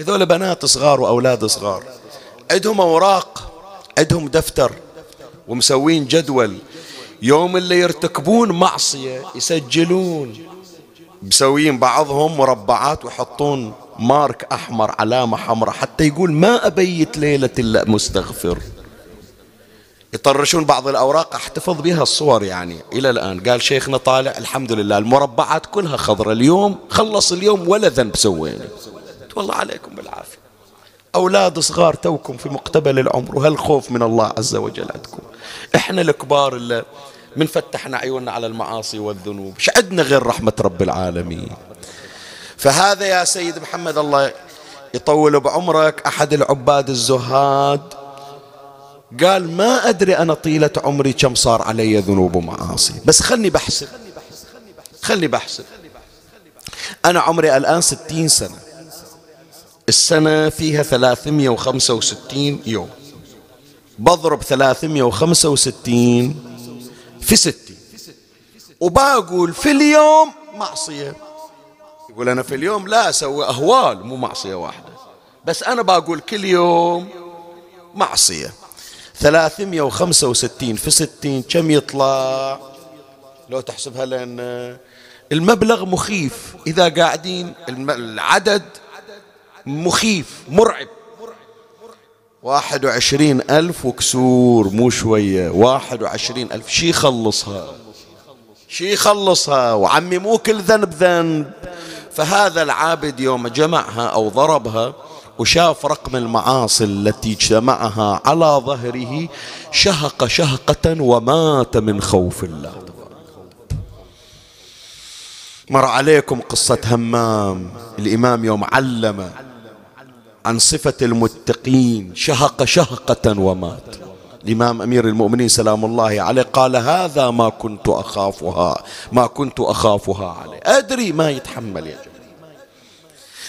Speaker 1: هذول بنات صغار وأولاد صغار. عندهم أوراق عندهم دفتر. ومسوين جدول. يوم اللي يرتكبون معصية يسجلون. مسويين بعضهم مربعات ويحطون مارك أحمر علامة حمراء حتى يقول ما أبيت ليلة إلا مستغفر. يطرشون بعض الأوراق أحتفظ بها الصور يعني. إلى الآن قال شيخنا طالع الحمد لله المربعات كلها خضرة اليوم خلص اليوم ولا ذنب سوينا. والله عليكم بالعافية. أولاد صغار توكم في مقتبل العمر وهالخوف من الله عز وجل عندكم. إحنا الكبار اللي من فتحنا عيوننا على المعاصي والذنوب إيش عندنا غير رحمة رب العالمين؟ فهذا يا سيد محمد الله يطول بعمرك. أحد العباد الزهاد قال ما أدري أنا طيلة عمري كم صار علي ذنوب ومعاصي. بس خلني بحسب خلني بحسب. أنا عمري الآن ستين سنة. السنة فيها ثلاثمية وخمسة وستين يوم. بضرب ثلاثمية وخمسة وستين في ستين وبقول في اليوم معصية. يقول أنا في اليوم لا أسوي أهوال مو معصية واحدة. بس أنا بقول كل يوم معصية. ثلاثمية وخمسة وستين في ستين كم يطلع؟ لو تحسبها لأن المبلغ مخيف. إذا قاعدين العدد مخيف مرعب. واحد وعشرين ألف وكسور مو شوية. واحد وعشرين ألف. شي يخلصها. شي يخلصها. وعمي مو كل ذنب ذنب. فهذا العابد يوم جمعها أو ضربها وشاف رقم المعاصي التي اجتمعها على ظهره شهق شهقة ومات من خوف الله. مر عليكم قصة همام. الإمام يوم علم عن صفة المتقين شهق شهقة ومات. الإمام أمير المؤمنين سلام الله عليه قال هذا ما كنت أخافها ما كنت أخافها عليه. أدري ما يتحمل يا جماعة.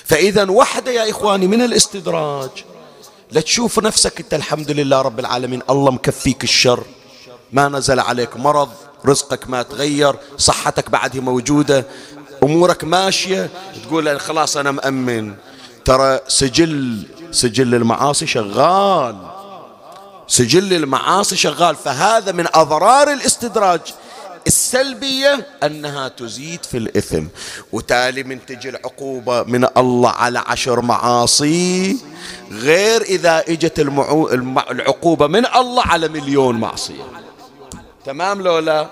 Speaker 1: فإذا وحدة يا إخواني من الاستدراج. لا تشوف نفسك أنت الحمد لله رب العالمين الله مكفيك الشر. ما نزل عليك مرض رزقك ما تغير صحتك بعدها موجودة أمورك ماشية. تقول خلاص أنا مأمن. ترى سجل سجل المعاصي شغال. سجل المعاصي شغال. فهذا من أضرار الاستدراج السلبية أنها تزيد في الإثم. وتالي من تجي العقوبة من الله على عشر معاصي غير إذا إجت المعو... العقوبة من الله على مليون معصية. تمام لولا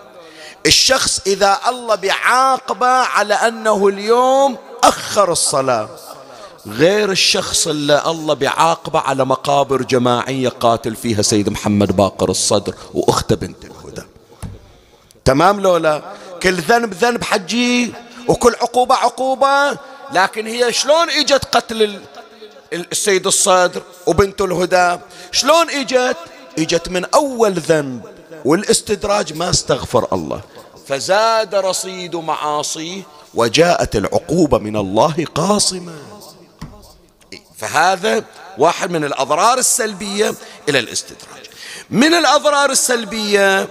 Speaker 1: الشخص إذا الله بعاقبه على أنه اليوم أخر الصلاة غير الشخص اللي الله بعاقبه على مقابر جماعية قاتل فيها سيد محمد باقر الصدر وأخته بنت الهدى. تمام لولا؟ كل ذنب ذنب حجي وكل عقوبة عقوبة لكن هي شلون إجت قتل السيد الصدر وبنت الهدى؟ شلون إجت؟ إجت من أول ذنب والاستدراج ما استغفر الله. فزاد رصيد معاصيه وجاءت العقوبة من الله قاصمة. فهذا واحد من الأضرار السلبية إلى الاستدراج. من الأضرار السلبية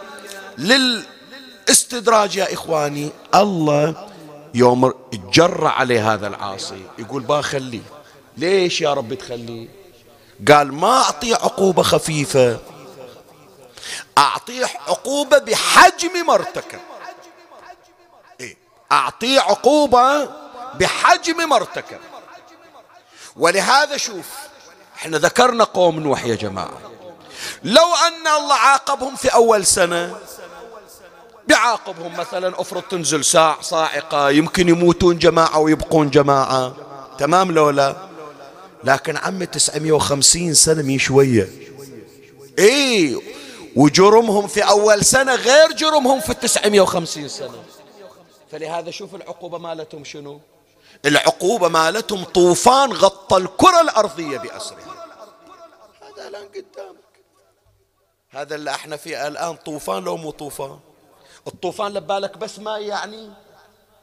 Speaker 1: للاستدراج يا إخواني الله يوم جر عليه هذا العاصي يقول باخليه ليش يا رب تخليه؟ قال ما أعطيه عقوبة خفيفة أعطيه عقوبة بحجم ما ارتكب إيه؟ أعطيه عقوبة بحجم ما ارتكب ولهذا شوف إحنا ذكرنا قوم نوح يا جماعة. لو أن الله عاقبهم في أول سنة بعاقبهم مثلا أفرض تنزل ساع صاعقة يمكن يموتون جماعة ويبقون جماعة. تمام لو لا؟ لكن عم 950 سنة مي شوية. إيه وجرمهم في أول سنة غير جرمهم في 950 سنة. فلهذا شوف العقوبة مالتهم شنو؟ العقوبة مالتهم طوفان غطى الكرة الأرضية بأسرها. هذا الآن قدامك. هذا اللي إحنا فيه الآن طوفان لو مو طوفان. الطوفان لبالك بس ما يعني.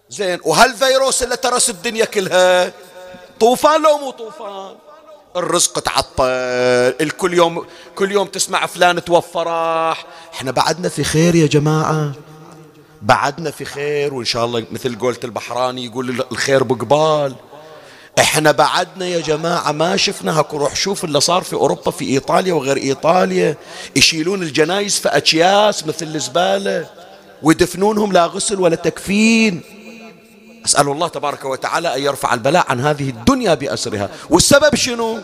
Speaker 1: زين وهالفيروس اللي ترس الدنيا كلها طوفان لو مو طوفان؟ الرزق تعطل الكل يوم كل يوم تسمع فلان توفى راح. إحنا بعدنا في خير يا جماعة. بعدنا في خير وإن شاء الله مثل قولة البحراني يقول الخير بقبال. إحنا بعدنا يا جماعة ما شفنا هاك روح شوف اللي صار في أوروبا في إيطاليا وغير إيطاليا. يشيلون الجنايز في أكياس مثل الزبالة ويدفنونهم لا غسل ولا تكفين. أسأل الله تبارك وتعالى أن يرفع البلاء عن هذه الدنيا بأسرها. والسبب شنو؟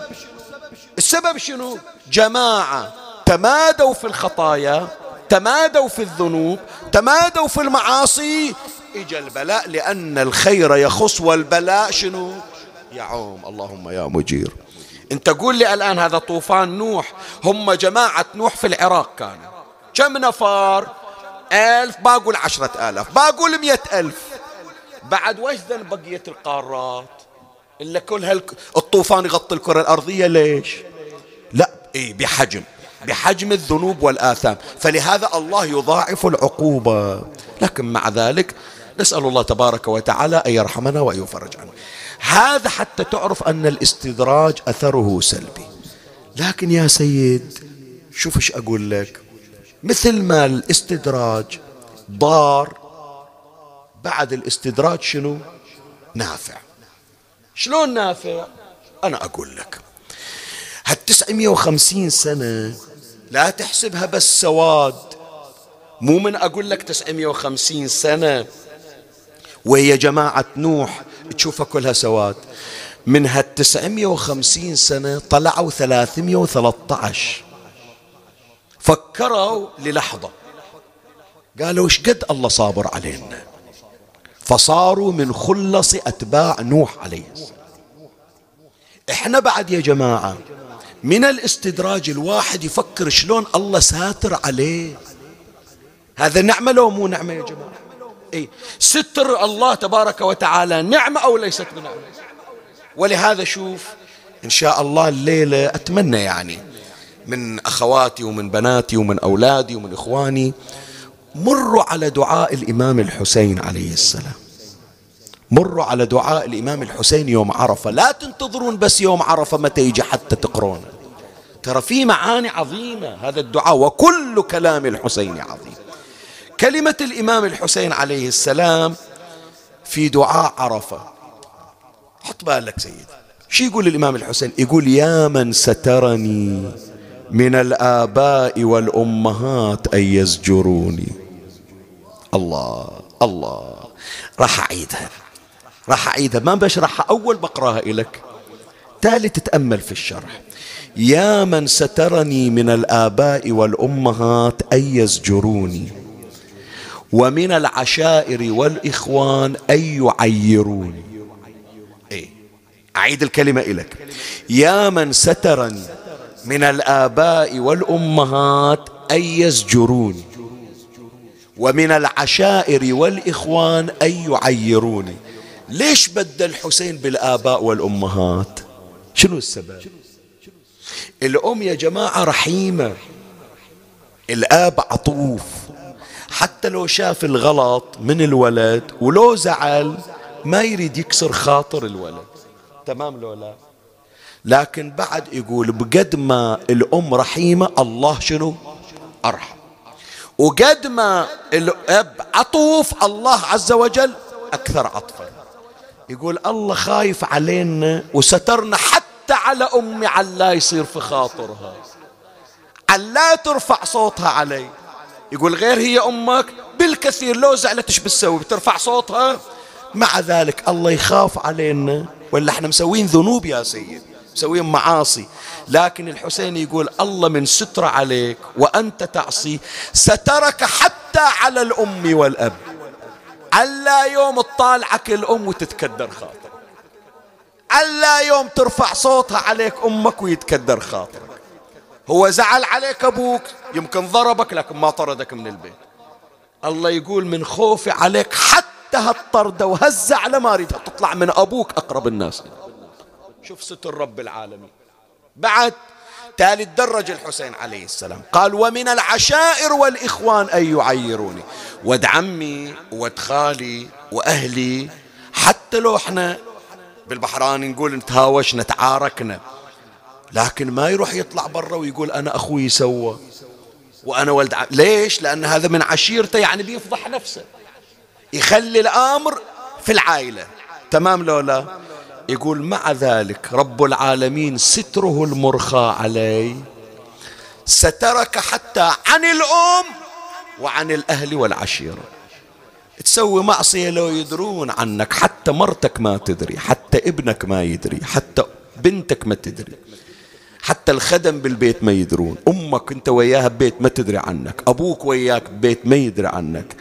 Speaker 1: السبب شنو؟ جماعة تمادوا في الخطايا. تمادوا في الذنوب تمادوا في المعاصي. اجى البلاء لأن الخير يخص والبلاء شنو؟ يعوم. اللهم يا مجير. انت قول لي الآن هذا طوفان نوح. هم جماعة نوح في العراق كانوا كم نفر؟ ألف. باقول عشرة آلاف. باقول مئة ألف. بعد وش ذنب بقية القارات؟ إلا كل هالطوفان يغطي الكرة الأرضية ليش؟ لا. إيه بحجم. بحجم الذنوب والآثام. فلهذا الله يضاعف العقوبة. لكن مع ذلك نسأل الله تبارك وتعالى أن يرحمنا وأن يفرج عنا. هذا حتى تعرف أن الاستدراج أثره سلبي. لكن يا سيد شوف إيش أقول لك. مثل ما الاستدراج ضار بعد الاستدراج شنو؟ نافع. شلون نافع؟ أنا أقول لك. هالتسعمية وخمسين سنة لا تحسبها بس سواد. مو من أقول لك تسعمية وخمسين سنة وهي جماعة نوح تشوفها كلها سواد. من هالتسعمية وخمسين سنة طلعوا ثلاثمية وثلاثة عشر. فكروا للحظة. قالوا إيش قد الله صابر علينا؟ فصاروا من خلص أتباع نوح عليه السلام. إحنا بعد يا جماعة من الاستدراج الواحد يفكر شلون الله ساتر عليه. هذا نعمة لو مو نعمة يا جماعة؟ إيه؟ ستر الله تبارك وتعالى نعمة أو ليست بنعمة؟ ولهذا شوف إن شاء الله الليلة أتمنى يعني من أخواتي ومن بناتي ومن أولادي ومن إخواني مروا على دعاء الإمام الحسين عليه السلام. مروا على دعاء الإمام الحسين يوم عرفة. لا تنتظرون بس يوم عرفة متى يجي حتى تقرونه ترى في معاني عظيمة هذا الدعاء وكل كلام الحسين عظيم. كلمة الإمام الحسين عليه السلام في دعاء عرفة. حط بالك سيدي. شو يقول الإمام الحسين؟ يقول يا من سترني من الآباء والأمهات أن يزجروني. الله الله. راح أعيدها. راح أعيدها ما بشرحها أول بقرأها إلك تالي تتأمل في الشرح. يا من سترني من الآباء والأمهات أن يزجروني ومن العشائر والإخوان أن يعيروني. إيه؟ أعيد الكلمة إليك. يا من سترني من الآباء والأمهات أن يزجروني ومن العشائر والإخوان أن يعيروني. ليش بدل حسين بالآباء والأمهات؟ شنو السبب؟ الأم يا جماعة رحيمة. الآب عطوف. حتى لو شاف الغلط من الولد ولو زعل ما يريد يكسر خاطر الولد. تمام لو لا؟ لكن بعد يقول بقد ما الأم رحيمة الله شنو؟ أرحم. وقد ما الأب عطوف الله عز وجل أكثر عطفا. يقول الله خايف علينا وسترنا حتى على أمي علا يصير في خاطرها. علا ترفع صوتها علي. يقول غير هي أمك بالكثير لو زعلت إيش بتسوي بترفع صوتها. مع ذلك الله يخاف علينا ولا إحنا مسوين ذنوب يا سيد مسوين معاصي. لكن الحسين يقول الله من ستر عليك وأنت تعصي سترك حتى على الأم والأب. ألا يوم تطالعك الأم وتتكدر خاطرك. ألا يوم ترفع صوتها عليك أمك ويتكدر خاطرك. هو زعل عليك أبوك يمكن ضربك لكن ما طردك من البيت. الله يقول من خوفي عليك حتى هالطردة وهالزعلة ما أريدها تطلع من أبوك أقرب الناس. شوف ستر رب العالمين. بعد تالي درج الحسين عليه السلام. قال ومن العشائر والإخوان أن يعيروني ود عمي ود خالي وأهلي حتى لو إحنا بالبحران نقول نتهاوشنا تعاركنا لكن ما يروح يطلع برا ويقول أنا أخوي سوى وأنا ولد عم. ليش؟ لأن هذا من عشيرته يعني بيفضح نفسه يخلي الأمر في العائلة. تمام لو لا؟ يقول مع ذلك رب العالمين ستره المرخى علي سترك حتى عن الأم وعن الأهل والعشيرة. تسوي معصية لو يدرون عنك حتى مرتك ما تدري حتى ابنك ما يدري حتى بنتك ما تدري حتى الخدم بالبيت ما يدرون أمك أنت وياها ببيت ما تدري عنك أبوك وياك ببيت ما يدري عنك.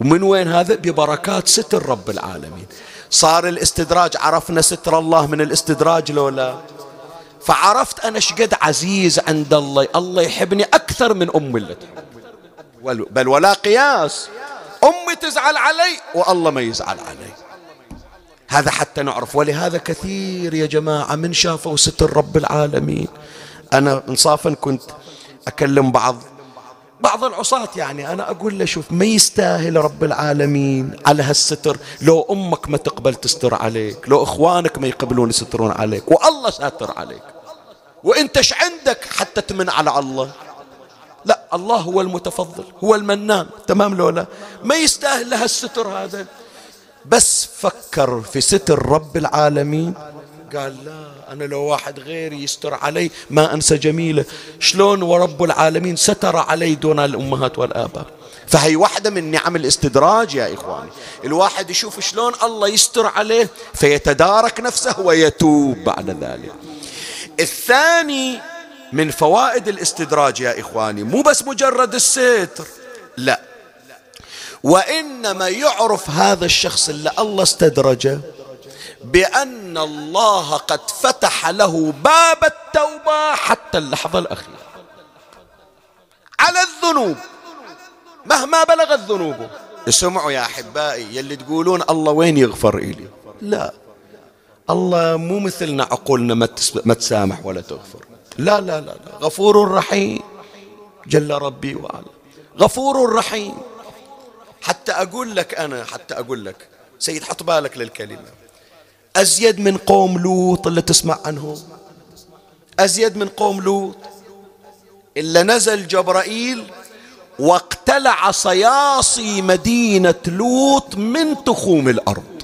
Speaker 1: ومن وين هذا؟ ببركات ستر رب العالمين. صار الاستدراج عرفنا ستر الله من الاستدراج لو لا فعرفت أنا شقد عزيز عند الله الله يحبني أكثر من أمي اللي تحب بل ولا قياس. أمي تزعل علي والله ما يزعل علي. هذا حتى نعرف ولهذا كثير يا جماعة من شافوا ستر رب العالمين. أنا إنصافا كنت أكلم بعض بعض العصاة يعني أنا أقول له شوف ما يستاهل رب العالمين على هالستر. لو أمك ما تقبل تستر عليك لو إخوانك ما يقبلون يسترون عليك والله ساتر عليك. وأنت إيش عندك حتى تمن على الله؟ لا الله هو المتفضل هو المنان. تمام لولا ما يستاهل لها الستر هذا. بس فكر في ستر رب العالمين. قال لا. أنا لو واحد غيري يستر علي ما أنسى جميلة. شلون ورب العالمين ستر علي دون الأمهات والآباء؟ فهي واحدة من نعم الاستدراج يا إخواني. الواحد يشوف شلون الله يستر عليه فيتدارك نفسه ويتوب بعد ذلك. الثاني من فوائد الاستدراج يا إخواني مو بس مجرد الستر لا. وإنما يعرف هذا الشخص اللي الله استدرجه. بأن الله قد فتح له باب التوبة حتى اللحظة الأخيرة. على الذنوب. مهما بلغت ذنوبه اسمعوا يا أحبائي يلي تقولون الله وين يغفر إلي؟ لا. الله مو مثلنا عقولنا ما تسامح ولا تغفر. لا لا لا, لا. غفور رحيم. جل ربي وعلا. غفور رحيم. حتى أقول لك أنا حتى أقول لك سيد حط بالك للكلمة. أزيد من قوم لوط اللي تسمع عنهم. أزيد من قوم لوط. إلا نزل جبرائيل واقتلع صياصي مدينة لوط من تخوم الأرض.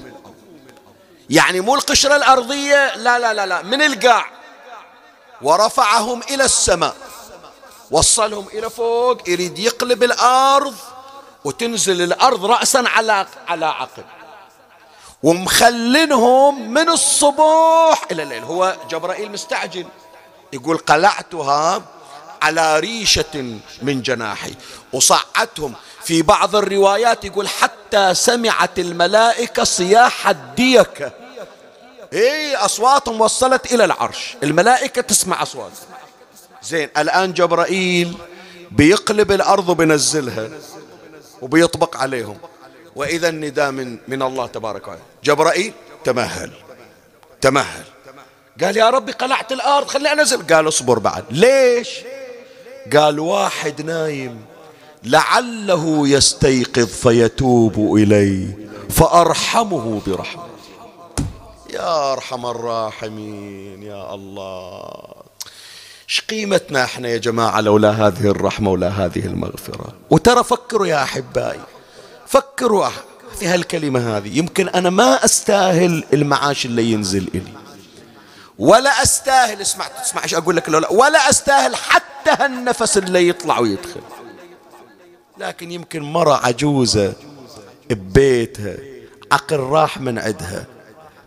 Speaker 1: يعني مو القشرة الأرضية لا لا لا لا من القاع. ورفعهم إلى السماء. وصلهم إلى فوق يريد يقلب الأرض وتنزل الأرض رأسا على على عقب. ومخلنهم من الصبح إلى الليل. هو جبرائيل مستعجل يقول قلعتها على ريشة من جناحي. وصعتهم في بعض الروايات يقول حتى سمعت الملائكة صياح الديكة اي اصواتهم وصلت إلى العرش. الملائكة تسمع أصوات. زين الآن جبرائيل بيقلب الأرض وبينزلها وبيطبق عليهم. وإذا النداء من من الله تبارك وتعالى. جبرائيل تمهل تمهل قال يا ربي قلعت الأرض خلي أنزل. قال اصبر بعد. ليش؟ قال واحد نايم. لعله يستيقظ فيتوب الي فأرحمه برحمة. يا أرحم الراحمين يا الله. إيش قيمتنا إحنا يا جماعة لولا هذه الرحمة ولا هذه المغفرة؟ وترى فكروا يا أحبائي. فكروا في هالكلمة هذه. يمكن أنا ما أستاهل المعاش اللي ينزل إلي. ولا أستاهل اسمع تسمع إيش أقول لك لولا ولا أستاهل حتى هالنفس اللي يطلع ويدخل. لكن يمكن مرة عجوزة ببيتها عقل راح من عندها.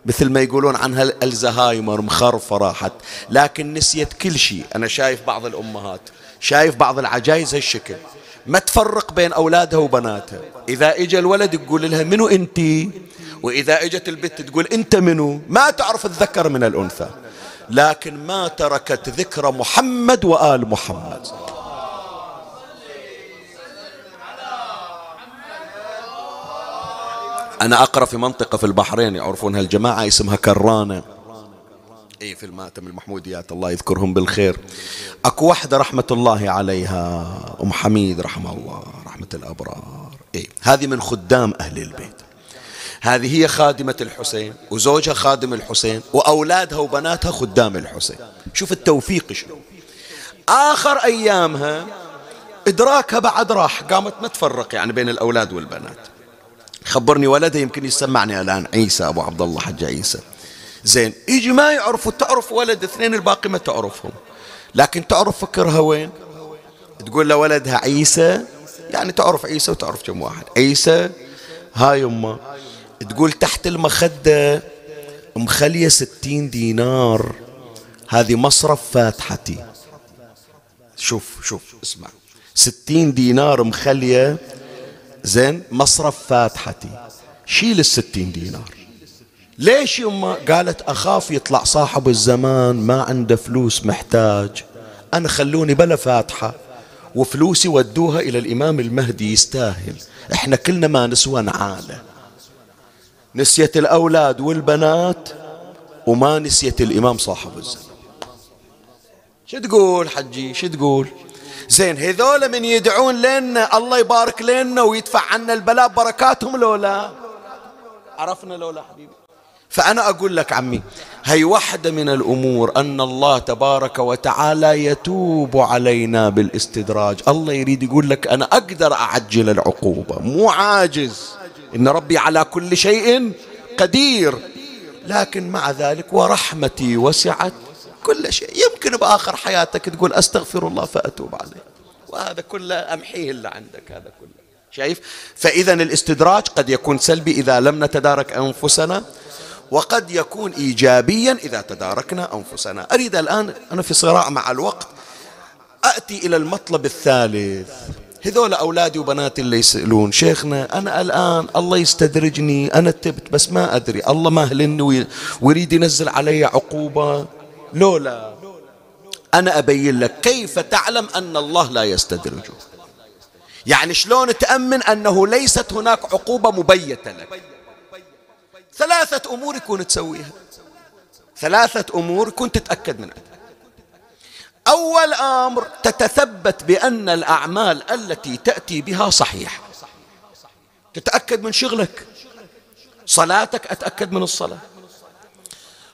Speaker 1: مثل ما يقولون عنها الزهايمر مخرفة راحت. لكن نسيت كل شيء. أنا شايف بعض الأمهات شايف بعض العجايز هالشكل. ما تفرق بين أولادها وبناتها إذا إجا الولد يقول لها منو أنت؟ وإذا إجت البنت تقول أنت منو؟ ما تعرف الذكر من الأنثى. لكن ما تركت ذكر محمد وآل محمد. أنا أقرأ في منطقة في البحرين يعرفون هالجماعة اسمها كرانة. اي في المأتم المحموديات الله يذكرهم بالخير. أكو واحدة رحمة الله عليها أم حميد رحمه الله رحمة الأبرار. اي هذه من خدام أهل البيت. هذه هي خادمة الحسين وزوجها خادم الحسين وأولادها وبناتها خدام الحسين. شوف التوفيق شو آخر أيامها إدراكها بعد راح قامت ما تفرق يعني بين الأولاد والبنات. خبرني ولدها يمكن يسمعني الآن عيسى أبو عبد الله حج عيسى. زين. يجي ما يعرفوا تعرف ولد اثنين الباقي ما تعرفهم. لكن تعرف فكرها وين؟ تقول لولدها عيسى. يعني تعرف عيسى وتعرف كم واحد. عيسى هاي أمه. تقول تحت المخدة مخلية ستين دينار. هذه مصرف فاتحتي. شوف شوف اسمع. ستين دينار مخلية زين مصرف فاتحتي. شيل الستين دينار. ليش يما قالت أخاف يطلع صاحب الزمان ما عنده فلوس محتاج. أنا خلوني بلا فاتحة وفلوسي ودوها إلى الإمام المهدي يستاهل. إحنا كلنا ما نسوى نعالة نسيت الأولاد والبنات وما نسيت الإمام صاحب الزمان. شو تقول حجي؟ شو تقول؟ زين هذول من يدعون لنا الله يبارك لنا ويدفع عنا البلاء بركاتهم لولا؟ عرفنا لولا حبيبي. فأنا أقول لك عمي هي واحدة من الأمور أن الله تبارك وتعالى يتوب علينا بالاستدراج. الله يريد يقول لك أنا أقدر أعجل العقوبة مو عاجز. إن ربي على كل شيء قدير. لكن مع ذلك ورحمتي وسعت كل شيء. يمكن بآخر حياتك تقول أستغفر الله فأتوب عليه. وهذا كله أمحيه اللي عندك هذا كله. شايف؟ فإذا الاستدراج قد يكون سلبي إذا لم نتدارك أنفسنا. وقد يكون إيجابيا إذا تداركنا أنفسنا. أريد الآن أنا في صراع مع الوقت. أتي إلى المطلب الثالث. هذول أولادي وبناتي اللي يسألون شيخنا أنا الآن الله يستدرجني أنا تبت بس ما أدري. الله مهلني ويريد ينزل علي عقوبة. لولا أنا أبين لك كيف تعلم أن الله لا يستدرجه. يعني شلون تأمن أنه ليست هناك عقوبة مبيتة لك؟ ثلاثة أمور يكون تسويها. ثلاثة أمور كنت تتأكد منها. أول أمر تتثبت بأن الأعمال التي تأتي بها صحيحة. تتأكد من شغلك. صلاتك أتأكد من الصلاة.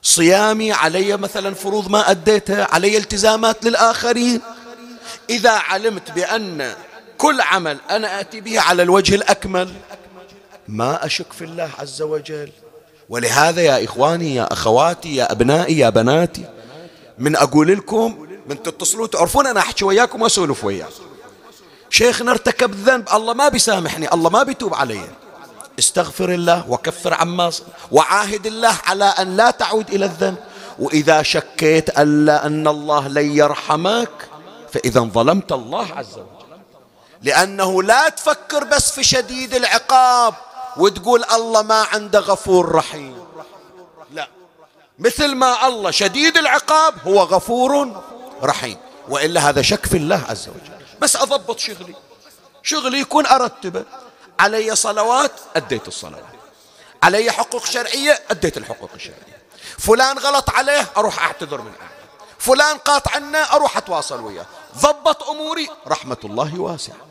Speaker 1: صيامي علي مثلا فروض ما أديتها علي التزامات للآخرين. إذا علمت بأن كل عمل أنا آتي به على الوجه الأكمل ما أشك في الله عز وجل. ولهذا يا إخواني يا أخواتي يا أبنائي يا بناتي من أقول لكم من تتصلوا تعرفون أنا أحكي وياكم وأسولف وياكم. شيخنا ارتكب ذنب الله ما بيسامحني الله ما بيتوب علي. استغفر الله وكفر عما وعاهد الله على أن لا تعود إلى الذنب. وإذا شكيت ألا أن الله لن يرحمك فإذا ظلمت الله عز وجل. لأنه لا تفكر بس في شديد العقاب. وتقول الله ما عنده غفور رحيم. لا. مثل ما الله شديد العقاب هو غفور رحيم. وإلا هذا شك في الله عز وجل. بس أضبط شغلي. شغلي يكون أرتبه علي صلوات أديت الصلوات. علي حقوق شرعية أديت الحقوق الشرعية. فلان غلط عليه أروح أعتذر من أهله فلان قاط عنا أروح أتواصل وياه. ضبط أموري. رحمة الله واسعة.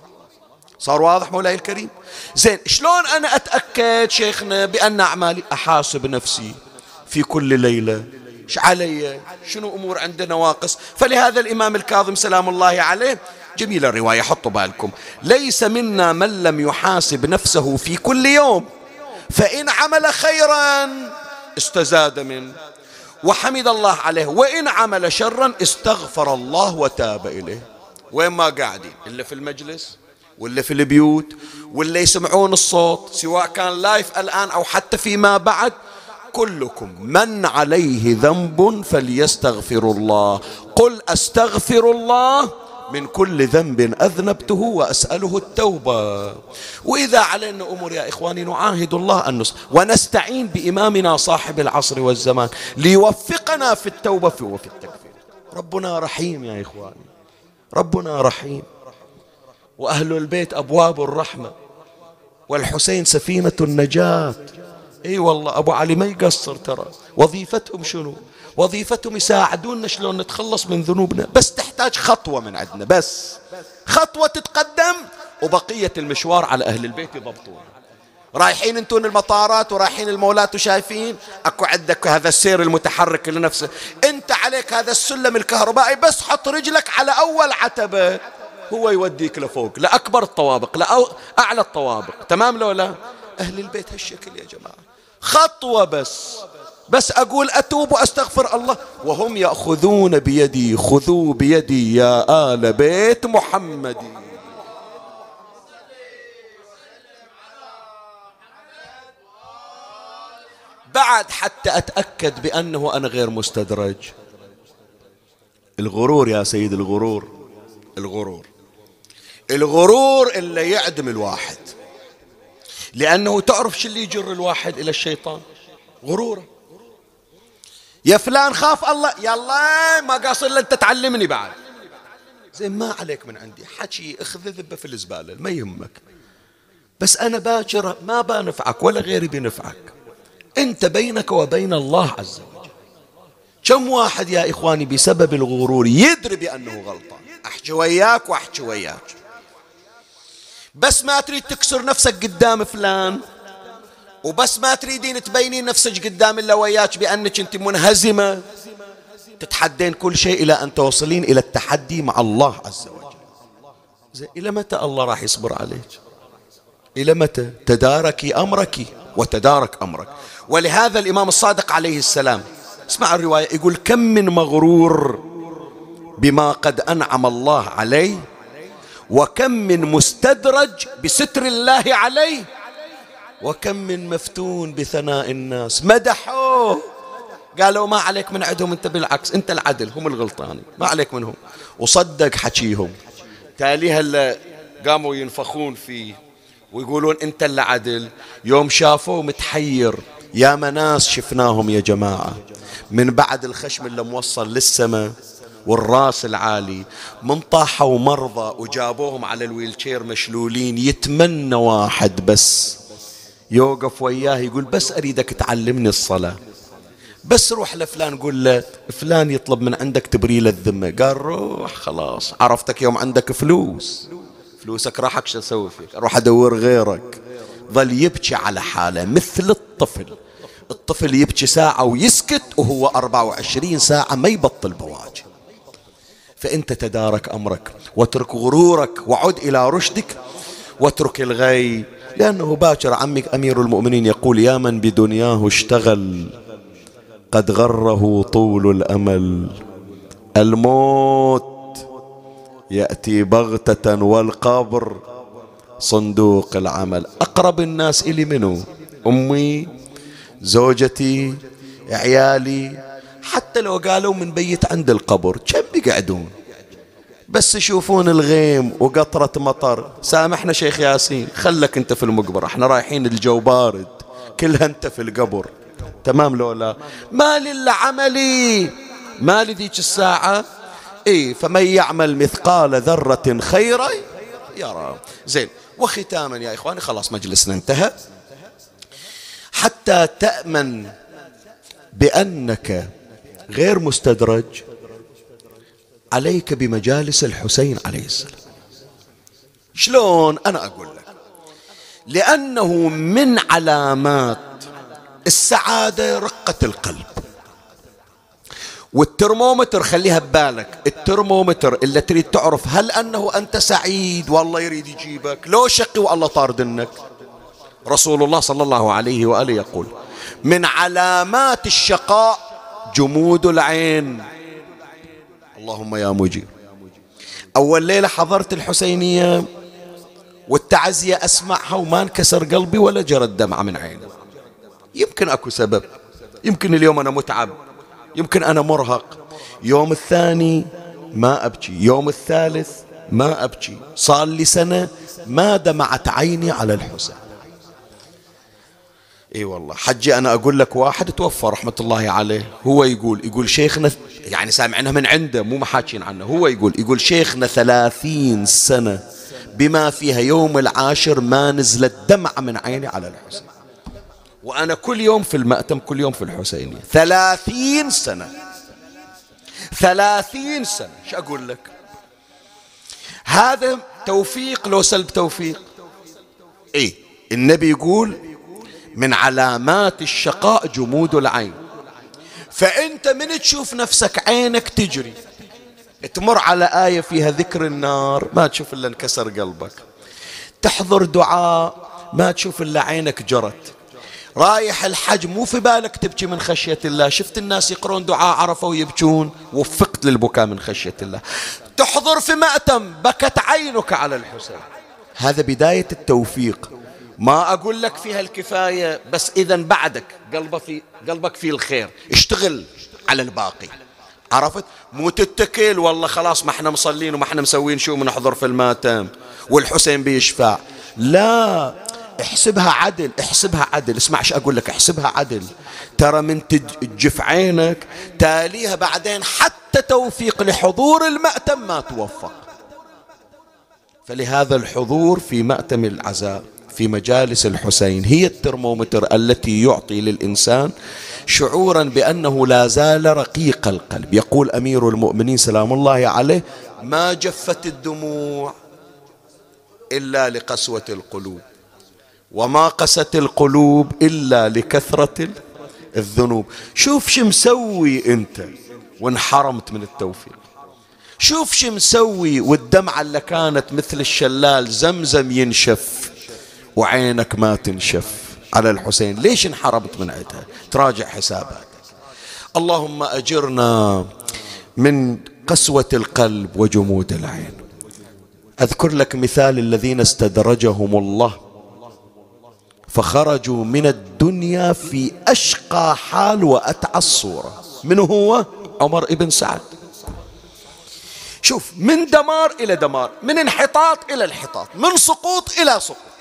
Speaker 1: صار واضح مولاي الكريم. زين شلون أنا أتأكد شيخنا بأن أعمالي؟ أحاسب نفسي في كل ليلة. إيش علي؟ شنو أمور عندنا نواقص فلهذا الإمام الكاظم سلام الله عليه جميلة الرواية حطوا بالكم. ليس منا من لم يحاسب نفسه في كل يوم. فإن عمل خيرا استزاد منه وحمد الله عليه وإن عمل شرا استغفر الله وتاب إليه. وين ما قاعدين إلا في المجلس؟ ولا في البيوت ولا يسمعون الصوت سواء كان لايف الآن أو حتى فيما بعد كلكم من عليه ذنب فليستغفر الله. قل أستغفر الله من كل ذنب أذنبته وأسأله التوبة. وإذا علينا أمور يا إخواني نعاهد الله أن ونستعين بإمامنا صاحب العصر والزمان ليوفقنا في التوبة وفي التكفير. ربنا رحيم يا إخواني. ربنا رحيم. وأهل البيت أبواب الرحمة. والحسين سفينة النجاة. إي والله أبو علي ما يقصر ترى. وظيفتهم شنو؟ وظيفتهم يساعدونا شلون نتخلص من ذنوبنا. بس تحتاج خطوة من عندنا بس. خطوة تتقدم وبقية المشوار على أهل البيت يضبطون. رايحين انتون المطارات ورايحين المولات وشايفين؟ أكو عندك هذا السير المتحرك لنفسه. أنت عليك هذا السلم الكهربائي بس حط رجلك على أول عتبة. هو يوديك لفوق لأكبر الطوابق لأعلى الطوابق. تمام لو لا؟ أهل البيت هالشكل يا جماعة. خطوة بس. بس أقول أتوب وأستغفر الله. وهم يأخذون بيدي خذوا بيدي يا آل بيت محمد. بعد حتى أتأكد بأنه أنا غير مستدرج. الغرور يا سيد الغرور. الغرور. الغرور اللي يعدم الواحد. لأنه تعرف شو اللي يجر الواحد إلى الشيطان؟ غروره. يا فلان خاف الله يلا ما قاصر الا أنت تعلمني بعد. زين ما عليك من عندي. حكي اخذ ذبه في الزبالة ما يهمك. بس أنا باكر ما بنفعك ولا غيري بنفعك. أنت بينك وبين الله عز وجل. كم واحد يا إخواني بسبب الغرور يدري بأنه غلطان؟ أحكي وياك وأحكي وياك. بس ما تريد تكسر نفسك قدام فلان. وبس ما تريدين تبينين نفسك قدام إلا وياك بأنك أنت منهزمة. تتحدين كل شيء إلى أن توصلين إلى التحدي مع الله عز وجل. زين إلى متى الله راح يصبر عليك؟ إلى متى؟ تداركي أمرك وتدارك أمرك. ولهذا الإمام الصادق عليه السلام اسمع الرواية يقول كم من مغرور بما قد أنعم الله عليه وكم من مستدرج بستر الله عليه وكم من مفتون بثناء الناس. مدحوه. قالوا ما عليك من عندهم انت بالعكس انت العدل هم الغلطانين. ما عليك منهم. وصدق حكيهم. تاليها اللي قاموا ينفخون فيه ويقولون انت اللي عدل يوم شافوه متحير. يا مناس شفناهم يا جماعة. من بعد الخشم اللي موصل للسماء والراس العالي من طاحوا مرضى وجابوهم على الويلشير مشلولين يتمنى واحد بس يوقف وياه يقول بس أريدك تعلمني الصلاة. بس روح لفلان قول له فلان يطلب من عندك تبريل الذمة. قال روح خلاص عرفتك يوم عندك فلوس. فلوسك راحك شو أسوي فيك؟ أروح أدور غيرك. ظل يبكي على حاله مثل الطفل. الطفل يبكي ساعة ويسكت وهو 24 ساعة ما يبطل بواجه. فأنت تدارك أمرك واترك غرورك وعد إلى رشدك واترك الغي. لأنه باكر عمك أمير المؤمنين يقول يا من بدنياه اشتغل قد غره طول الأمل. الموت يأتي بغتة والقبر صندوق العمل. أقرب الناس إلي منه أمي زوجتي عيالي. حتى لو قالوا من بيت عند القبر كم بيقعدون بس يشوفون الغيم وقطرة مطر. سامحنا شيخ ياسين خلك انت في المقبرة. إحنا رايحين الجو بارد. كلها انت في القبر. تمام لولا؟ ما لله عملي ما لذيك الساعة. اي فمن يعمل مثقال ذرة خيرا يرى. زين وختاما يا إخواني خلاص مجلسنا انتهى. حتى تأمن بأنك غير مستدرج عليك بمجالس الحسين عليه السلام. شلون أنا أقول لك؟ لأنه من علامات السعادة رقة القلب. والترمومتر خليها ببالك الترمومتر اللي تريد تعرف هل أنه أنت سعيد والله يريد يجيبك لو شقي والله طاردنك رسول الله صلى الله عليه وآله يقول من علامات الشقاء جمود العين. اللهم يا مجير أول ليلة حضرت الحسينية والتعزية أسمعها وما انكسر قلبي ولا جرت دمعة من عيني. يمكن أكو سبب. يمكن اليوم أنا متعب. يمكن أنا مرهق. يوم الثاني ما أبكي. يوم الثالث ما أبكي. صار لي سنة ما دمعت عيني على الحسين. إي والله. حجي أنا أقول لك واحد توفى رحمة الله عليه. هو يقول يقول شيخنا يعني سامعينها من عنده مو محاكين عنه. هو يقول يقول شيخنا ثلاثين سنة بما فيها يوم العاشر ما نزلت دمعة من عيني على الحسين. وأنا كل يوم في المأتم كل يوم في الحسينية. ثلاثين سنة. ثلاثين سنة. شو أقول لك؟ هذا توفيق لو سلب توفيق. إيه النبي يقول من علامات الشقاء جمود العين. فأنت من تشوف نفسك عينك تجري تمر على آية فيها ذكر النار ما تشوف إلا انكسر قلبك. تحضر دعاء ما تشوف إلا عينك جرت. رايح الحج مو في بالك تبكي من خشية الله. شفت الناس يقرون دعاء عرفوا ويبكون وفقت للبكاء من خشية الله. تحضر في مأتم بكت عينك على الحسين. هذا بداية التوفيق. ما أقول لك فيها الكفاية بس إذا بعدك قلبك في قلبك في الخير. اشتغل على الباقي. عرفت؟ مو تتكل والله خلاص ما إحنا مصلين وما إحنا مسوين شو بنحضر في الماتم. والحسين بيشفع. لا احسبها عدل احسبها عدل. اسمع إيش أقول لك احسبها عدل. ترى من تجف عينك تاليها بعدين حتى توفيق لحضور المأتم ما توفق. فلهذا الحضور في مأتم العزاء. في مجالس الحسين. هي الترمومتر التي يعطي للإنسان شعورا بأنه لا زال رقيق القلب. يقول أمير المؤمنين سلام الله عليه ما جفت الدموع إلا لقسوة القلوب وما قست القلوب إلا لكثرة الذنوب. شوف شو مسوي أنت وانحرمت من التوفيق. شوف شو مسوي والدمعة اللي كانت مثل الشلال زمزم ينشف. وعينك ما تنشف. على الحسين ليش انحرمت من عندها تراجع حسابك اللهم أجرنا من قسوة القلب وجمود العين. أذكر لك مثال الذين استدرجهم الله. فخرجوا من الدنيا في أشقى حال وأتعى الصورة من هو؟ عمر ابن سعد. شوف من دمار إلى دمار من انحطاط إلى انحطاط من سقوط إلى سقوط.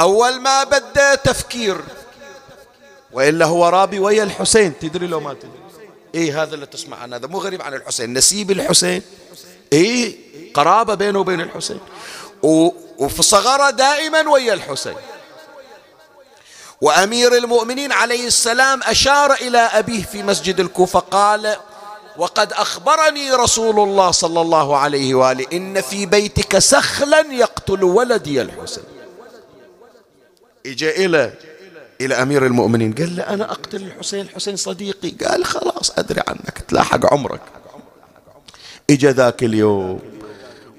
Speaker 1: أول ما بدأ تفكير. وإلا هو رابي ويا الحسين. تدري لو ما تدري. إيه هذا اللي تسمع عنه؟ هذا مو غريب عن الحسين. نسيب الحسين. إيه قرابة بينه وبين الحسين. وفي صغره دائما ويا الحسين. وأمير المؤمنين عليه السلام أشار إلى أبيه في مسجد الكوفة قال وقد أخبرني رسول الله صلى الله عليه وآله إن في بيتك سخلا يقتل ولدي الحسين. إجا إلى إلى أمير المؤمنين. قال له أنا أقتل الحسين الحسين صديقي. قال خلاص أدري عنك تلاحق عمرك. إجا ذاك اليوم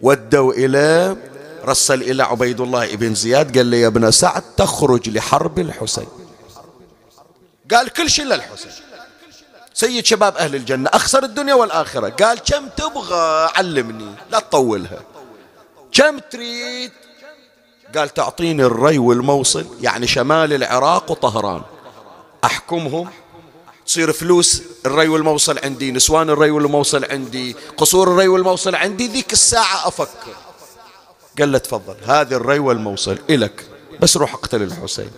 Speaker 1: ودوا إلى رسل إلى عبيد الله بن زياد. قال له يا ابن سعد تخرج لحرب الحسين. قال كل شيء للحسين سيد شباب أهل الجنة أخسر الدنيا والآخرة. قال كم تبغى علمني لا تطولها. كم تريد قال تعطيني الري والموصل يعني شمال العراق وطهران. أحكمهم. تصير فلوس الري والموصل عندي نسوان الري والموصل عندي قصور الري والموصل عندي ذيك الساعة أفكر قال له تفضل هذه الري والموصل إلك بس روح اقتل الحسين.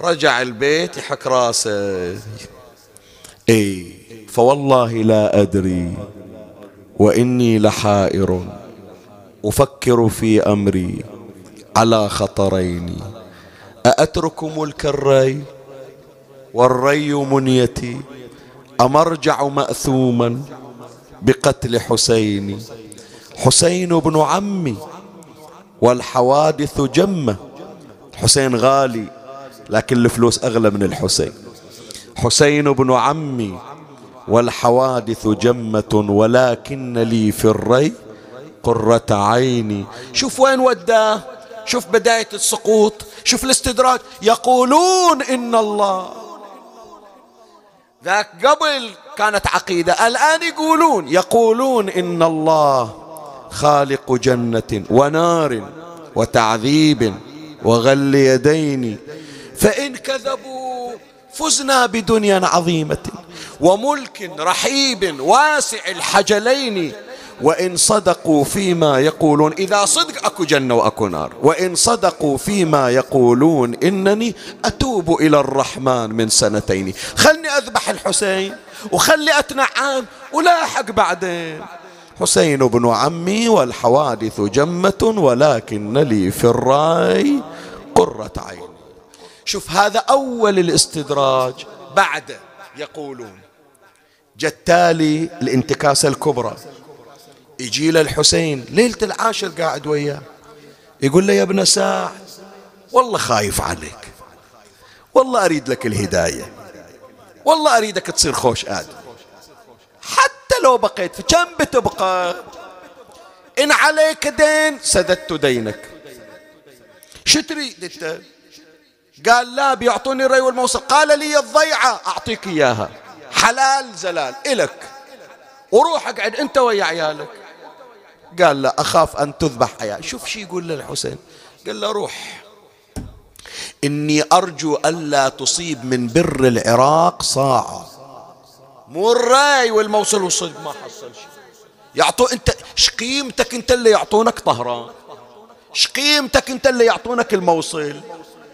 Speaker 1: رجع البيت يحك راسه. إي فوالله لا أدري وإني لحائر أفكر في أمري. على خطرين. أأترك ملك الري والري منيتي أم أرجع مأثوما بقتل حسين؟ حسين بن عمي والحوادث جمة. حسين غالي لكن الفلوس أغلى من الحسين. حسين بن عمي والحوادث جمة ولكن لي في الري قرة عيني. شوف وين وداه؟ شوف بداية السقوط شوف الاستدراج. يقولون إن الله. ذاك قبل كانت عقيدة الآن يقولون يقولون إن الله خالق جنة ونار وتعذيب وغل يدين. فإن كذبوا فزنا بدنيا عظيمة وملك رحيب واسع الحجلين. وإن صدقوا فيما يقولون إذا صدق أكو جنة وأكو نار. وإن صدقوا فيما يقولون إنني أتوب إلى الرحمن من سنتين. خلني أذبح الحسين وخلي أتنعم ولاحق بعدين. حسين بن عمي والحوادث جمة ولكن لي في الرأي قرة عين. شوف هذا أول الاستدراج بعد يقولون. جتالي الانتكاسة الكبرى. يجي له الحسين ليلة العاشر قاعد وياه. يقول له يا ابن سعد والله خايف عليك. والله أريد لك الهداية. والله أريدك تصير خوش آدم. حتى لو بقيت في كم بتبقى؟ إن عليك دين سددت دينك. شو تريد أنت؟ قال لا بيعطوني الري والموصل. قال لي الضيعة أعطيك إياها. حلال زلال إلك. وروح اقعد أنت ويا عيالك. قال لا أخاف أن تذبح حياة. شوف شي يقول للحسين قال له روح. إني أرجو ألا تصيب من بر العراق صاعة مو الراي والموصل والصدق ما حصل شيء يعطو أنت إيش قيمتك أنت اللي يعطونك طهران؟ إيش قيمتك أنت اللي يعطونك الموصل؟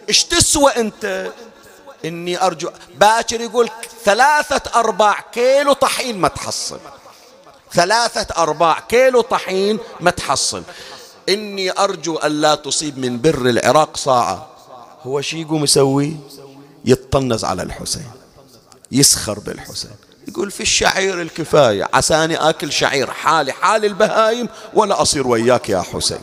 Speaker 1: إيش تسوى أنت؟ إني أرجو. باكر يقول ثلاثة أرباع كيلو طحين ما تحصل. ثلاثة أرباع كيلو طحين ما تحصل إني أرجو أن لا تصيب من بر العراق صاعة. هو شي يقوم يسوي؟ يطنز على الحسين. يسخر بالحسين. يقول في الشعير الكفاية عساني آكل شعير حالي حال البهايم ولا أصير وياك يا حسين.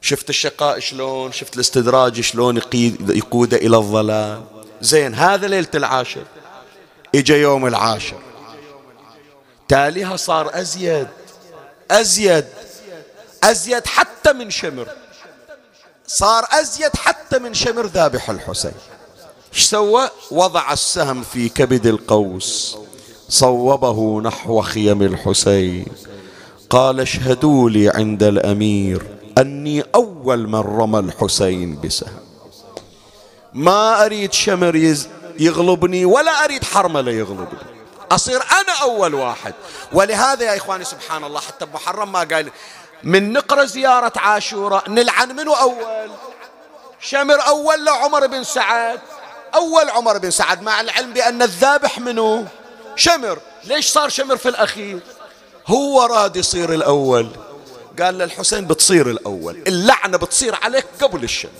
Speaker 1: شفت الشقاء شلون؟ شفت الاستدراج شلون يقود إلى الضلال زين هذا ليلة العاشر. إجا يوم العاشر. تاليها صار أزيد أزيد أزيد حتى من شمر. صار أزيد حتى من شمر ذابح الحسين. إيش سوى؟ وضع السهم في كبد القوس. صوبه نحو خيم الحسين. قال اشهدوا لي عند الأمير أني أول من رمى الحسين بسهم. ما أريد شمر يغلبني ولا أريد حرمله يغلبني. أصير أنا أول واحد. ولهذا يا إخواني سبحان الله حتى بمحرم ما قال من نقرا زيارة عاشوراء نلعن منو أول؟ شمر أول لعمر بن سعد. أول عمر بن سعد مع العلم بأن الذابح منه شمر. ليش صار شمر في الأخير؟ هو راد يصير الأول. قال للحسين بتصير الأول. اللعنة بتصير عليك قبل الشمر.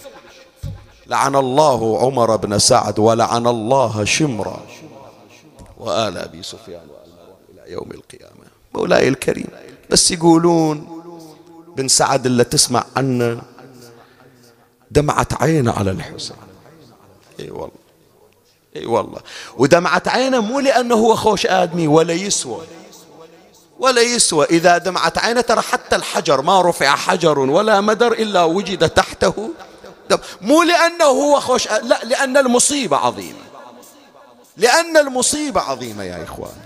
Speaker 1: لعن الله عمر بن سعد ولعن الله شمرا. وآل أبي سفيان إلى يوم القيامة. مولاي الكريم بس يقولون بن سعد اللي تسمع عنه دمعت عينه على الحسين. إي والله إي والله. ودمعت عينه مو لأنه هو خوش آدمي ولا يسوى. ولا يسوى. إذا دمعت عينه ترى حتى الحجر ما رفع حجر ولا مدر إلا وجد تحته مو لأنه هو خوش لا لأن المصيبة عظيمة. لأن المصيبة عظيمة يا إخوان.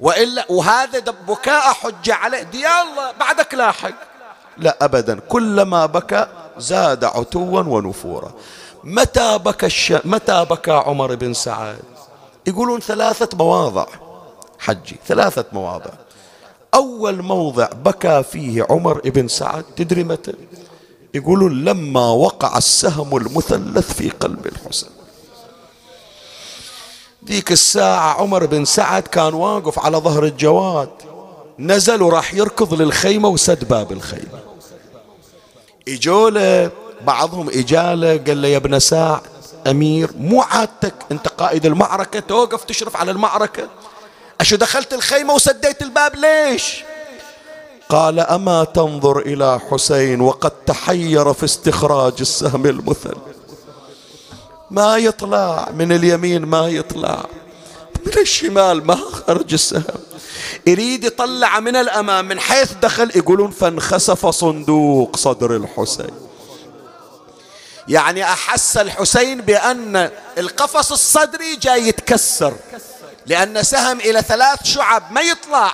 Speaker 1: والا وهذا بكاء حجه عليه. دي الله بعدك لاحق. لا ابدا. كلما بكى زاد عتوا ونفورا. متى بكى الش... متى بكى عمر بن سعد؟ يقولون ثلاثة مواضع حجي ثلاثة مواضع. أول موضع بكى فيه عمر بن سعد تدري متى؟ يقولون لما وقع السهم المثلث في قلب الحسين ذيك الساعة عمر بن سعد كان واقف على ظهر الجواد. نزل وراح يركض للخيمة وسد باب الخيمة. إجوله بعضهم إجالة قال له يا ابن ساع أمير مو عادتك أنت قائد المعركة توقف تشرف على المعركة. أشو دخلت الخيمة وسديت الباب ليش؟ قال أما تنظر إلى حسين وقد تحير في استخراج السهم المثل ما يطلع من اليمين ما يطلع. من الشمال ما خرج السهم. يريد يطلع من الأمام من حيث دخل يقولون فانخسف صندوق صدر الحسين. يعني أحس الحسين بأن القفص الصدري جاي يتكسر. لأن سهم إلى ثلاث شعب ما يطلع.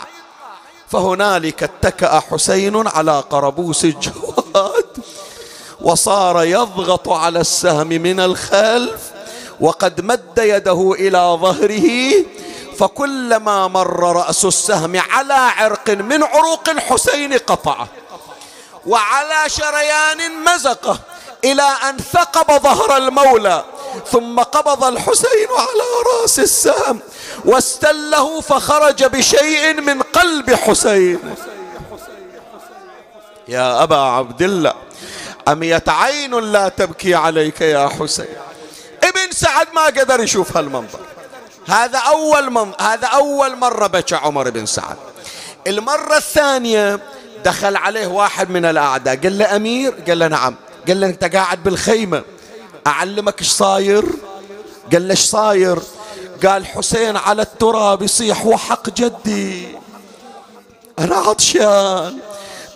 Speaker 1: فهنالك اتكأ حسين على قربوس الجواد وصار يضغط على السهم من الخلف وقد مد يده إلى ظهره فكلما مر رأس السهم على عرق من عروق الحسين قطعه وعلى شريان مزقه إلى أن ثقب ظهر المولى ثم قبض الحسين على رأس السهم واستله فخرج بشيء من قلب حسين. يا أبا عبد الله عميت عين لا تبكي عليك يا حسين؟ ابن سعد ما قدر يشوف هالمنظر. هذا أول من هذا أول مرة بكى عمر بن سعد. المرة الثانية دخل عليه واحد من الأعداء قال له أمير قال له نعم. قال له أنت قاعد بالخيمة. أعلمك إيش صاير؟ قال له إيش صاير؟ قال حسين على التراب يصيح وحق جدي. أنا عطشان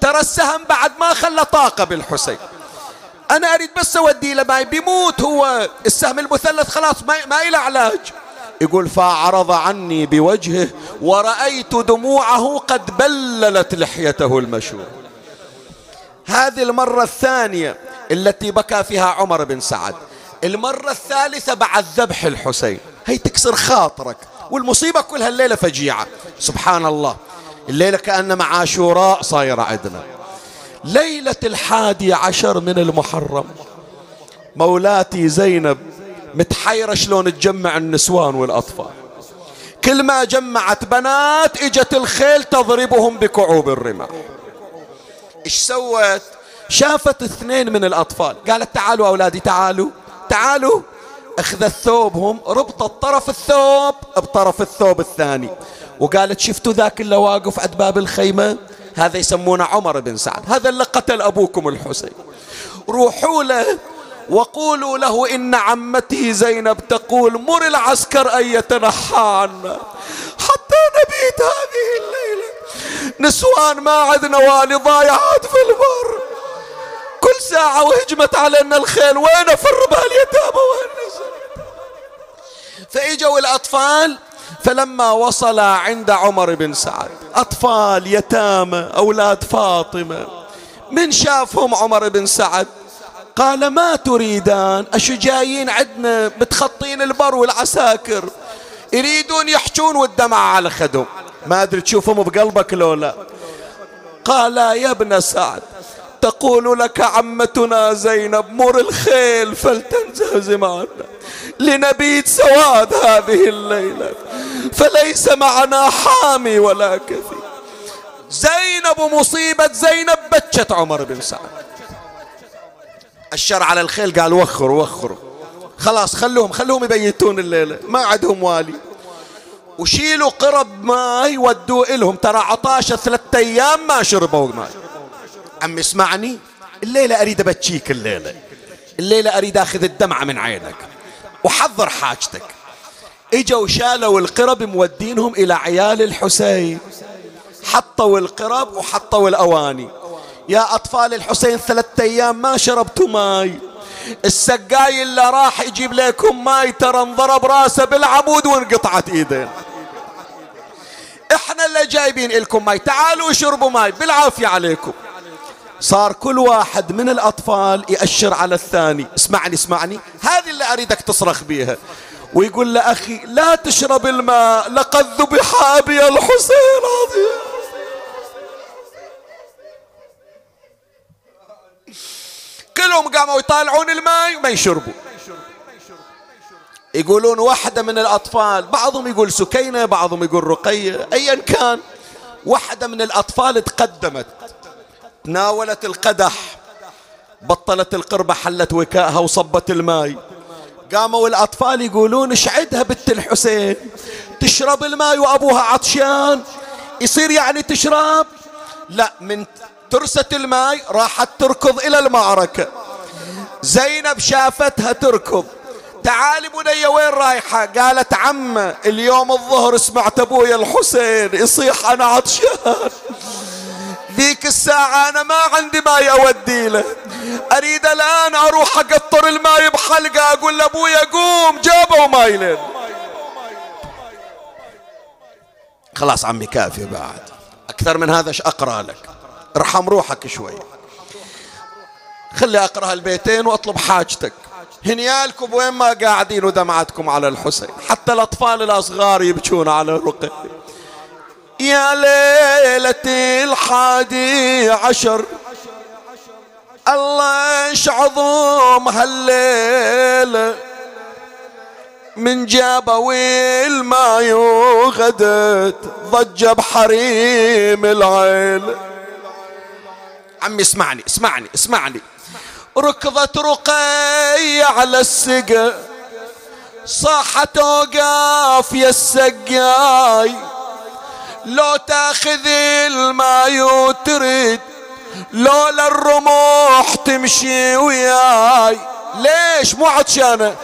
Speaker 1: ترى السهم بعد ما خلى طاقة بالحسين. أنا أريد بس اوديه لماي بيموت هو. السهم المثلث خلاص ما, ما إلى علاج. يقول فأعرض عني بوجهه ورأيت دموعه قد بللت لحيته المشهور هذه المرة الثانية التي بكى فيها عمر بن سعد. المرة الثالثة بعد ذبح الحسين. هي تكسر خاطرك والمصيبة كلها الليلة فجيعة. سبحان الله. الليلة كأنما عاشوراء صايرة عندنا ليلة الحادي عشر من المحرم. مولاتي زينب متحيرة شلون تجمع النسوان والأطفال. كل ما جمعت بنات إجت الخيل تضربهم بكعوب الرماح. إيش سوت؟ شافت اثنين من الأطفال. قالت تعالوا أولادي تعالوا تعالوا. اخذت ثوبهم ربطت طرف الثوب بطرف الثوب الثاني. وقالت شفتوا ذاك اللي واقف عند باب الخيمة؟ هذا يسمونه عمر بن سعد. هذا اللي قتل أبوكم الحسين. روحوا له وقولوا له إن عمته زينب تقول مر العسكر أن يتنحى عنا حتى نبيت هذه الليلة. نسوان ما عندنا والي ضايعات في البر. كل ساعة وهجمت علينا الخيل. وين فر باليتامى وين فإجوا الأطفال فلما وصل عند عمر بن سعد أطفال يتامى أولاد فاطمة. من شافهم عمر بن سعد؟ قال ما تريدان؟ أشو جايين عندنا بتخطين البر والعساكر يريدون يحجون والدمع على خدهم. ما أدري تشوفهم بقلبك لو لا. قال يا ابن سعد تقول لك عمتنا زينب مر الخيل فلتنزهزم عنا لنبيت سواد هذه الليلة. فليس معنا حامي ولا كفي زينب مصيبة زينب بكت عمر بن سعد. الشر على الخيل قال وخروا وخروا. خلاص خلوهم خلوهم يبيتون الليلة. ما عندهم والي. وشيلوا قرب ماي ودوا إلهم. ترى عطاشة ثلاثة أيام ما شربوا ماي. عم اسمعني الليلة أريد أبكيك الليلة. الليلة أريد أخذ الدمعة من عينك. وحضر حاجتك. اجوا شالوا القرب مودينهم إلى عيال الحسين. حطوا القرب وحطوا الأواني. يا أطفال الحسين ثلاثة أيام ما شربتوا ماي. السقاي اللي راح يجيب لكم ماي ترى انضرب راسه بالعمود وانقطعت ايدين إحنا اللي جايبين لكم ماي. تعالوا اشربوا ماي. بالعافية عليكم. صار كل واحد من الأطفال يأشر على الثاني. اسمعني اسمعني. هذه اللي أريدك تصرخ بيها. ويقول له أخي لا تشرب الماء لقد ذبح أبي الحسين. عظيم كلهم قاموا يطالعون الماء وما يشربوا. يقولون واحدة من الأطفال بعضهم يقول سكينة بعضهم يقول رقية أيا كان. واحدة من الأطفال تقدمت. تناولت القدح بطلت القربة حلت وكائها وصبت الماء قاموا الأطفال يقولون اشعدها بنت الحسين؟ تشرب الماء وأبوها عطشان؟ يصير يعني تشرب؟ لا من ترسة الماء راحت تركض إلى المعركة. زينب شافتها تركض. تعالي بنية وين رايحة؟ قالت عمة اليوم الظهر سمعت أبويا الحسين يصيح أنا عطشان. ذيك الساعة أنا ما عندي ماي أودي له. أريد الآن أروح أقطر الماي بحلقه أقول لأبويا قوم جابوا ماي لين خلاص عمي كافي بعد. أكثر من هذا أقرأ لك؟ ارحم روحك شوي. خلي أقرأ البيتين وأطلب حاجتك. هنيالكم وين ما قاعدين ودمعتكم على الحسين. حتى الأطفال الأصغار يبكون على الرقي يا ليلة الحادي عشر. الله إيش عظم هالليلة. من جابويل ما يوغدت ضج بحريم العيل. عمي اسمعني اسمعني اسمعني. ركضت رقي على السقا صاحت أوقاف يا السقاي. لو تاخذ الماي وترد لولا الرموح تمشي وياي. ليش؟ مو عطشانة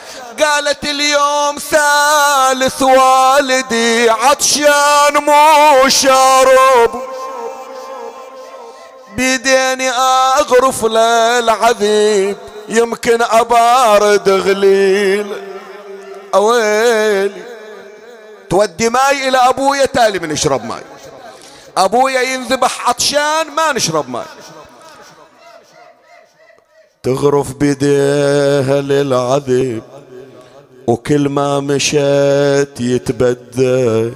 Speaker 1: قالت اليوم ثالث والدي عطشان مو شارب. بيديني أغرف للعذيب يمكن أبارد غليل. أويلي. تودي ماي إلى أبويا تالي من يشرب ماي. أبويا ينذبح عطشان ما نشرب ماي. تغرف بيديها للعذب وكل ما مشت يتبدل.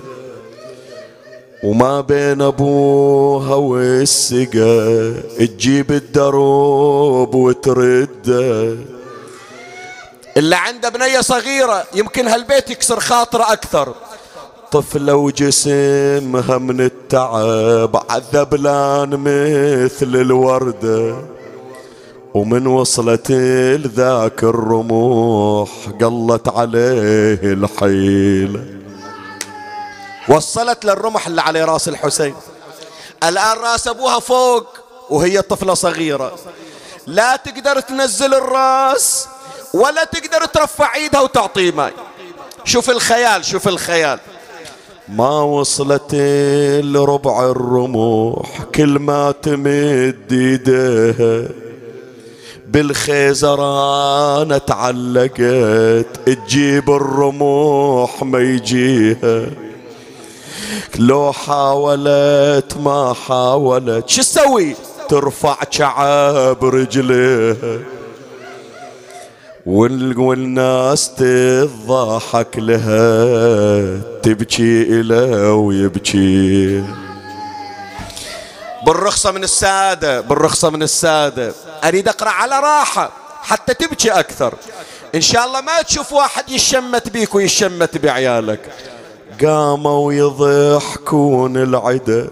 Speaker 1: وما بين أبوها والسقا تجيب الدروب وترده اللي عنده بنية صغيرة يمكن هالبيت يكسر خاطرة أكثر. طفلة وجسمها من التعب عذبلان مثل الوردة ومن وصلت لذاك الرموح قلت عليه الحيلة وصلت للرمح اللي على راس الحسين. الآن راس أبوها فوق وهي طفلة صغيرة. لا تقدر تنزل الراس ولا تقدر ترفع إيدها وتعطيه ماي. شوف الخيال شوف الخيال. ما وصلت لربع الرموح كل ما تمد ايديها بالخيزران تعلقت تجيب الرموح ما يجيها. لو حاولت ما حاولت شو تسوي؟ ترفع شعب رجليها. والناس تضحك لها تبكي إلى ويبكي. بالرخصة من السادة بالرخصة من السادة. أريد أقرأ على راحة حتى تبكي أكثر. إن شاء الله ما تشوف واحد يشمت بيك ويشمت بعيالك. قاموا يضحكون العدا.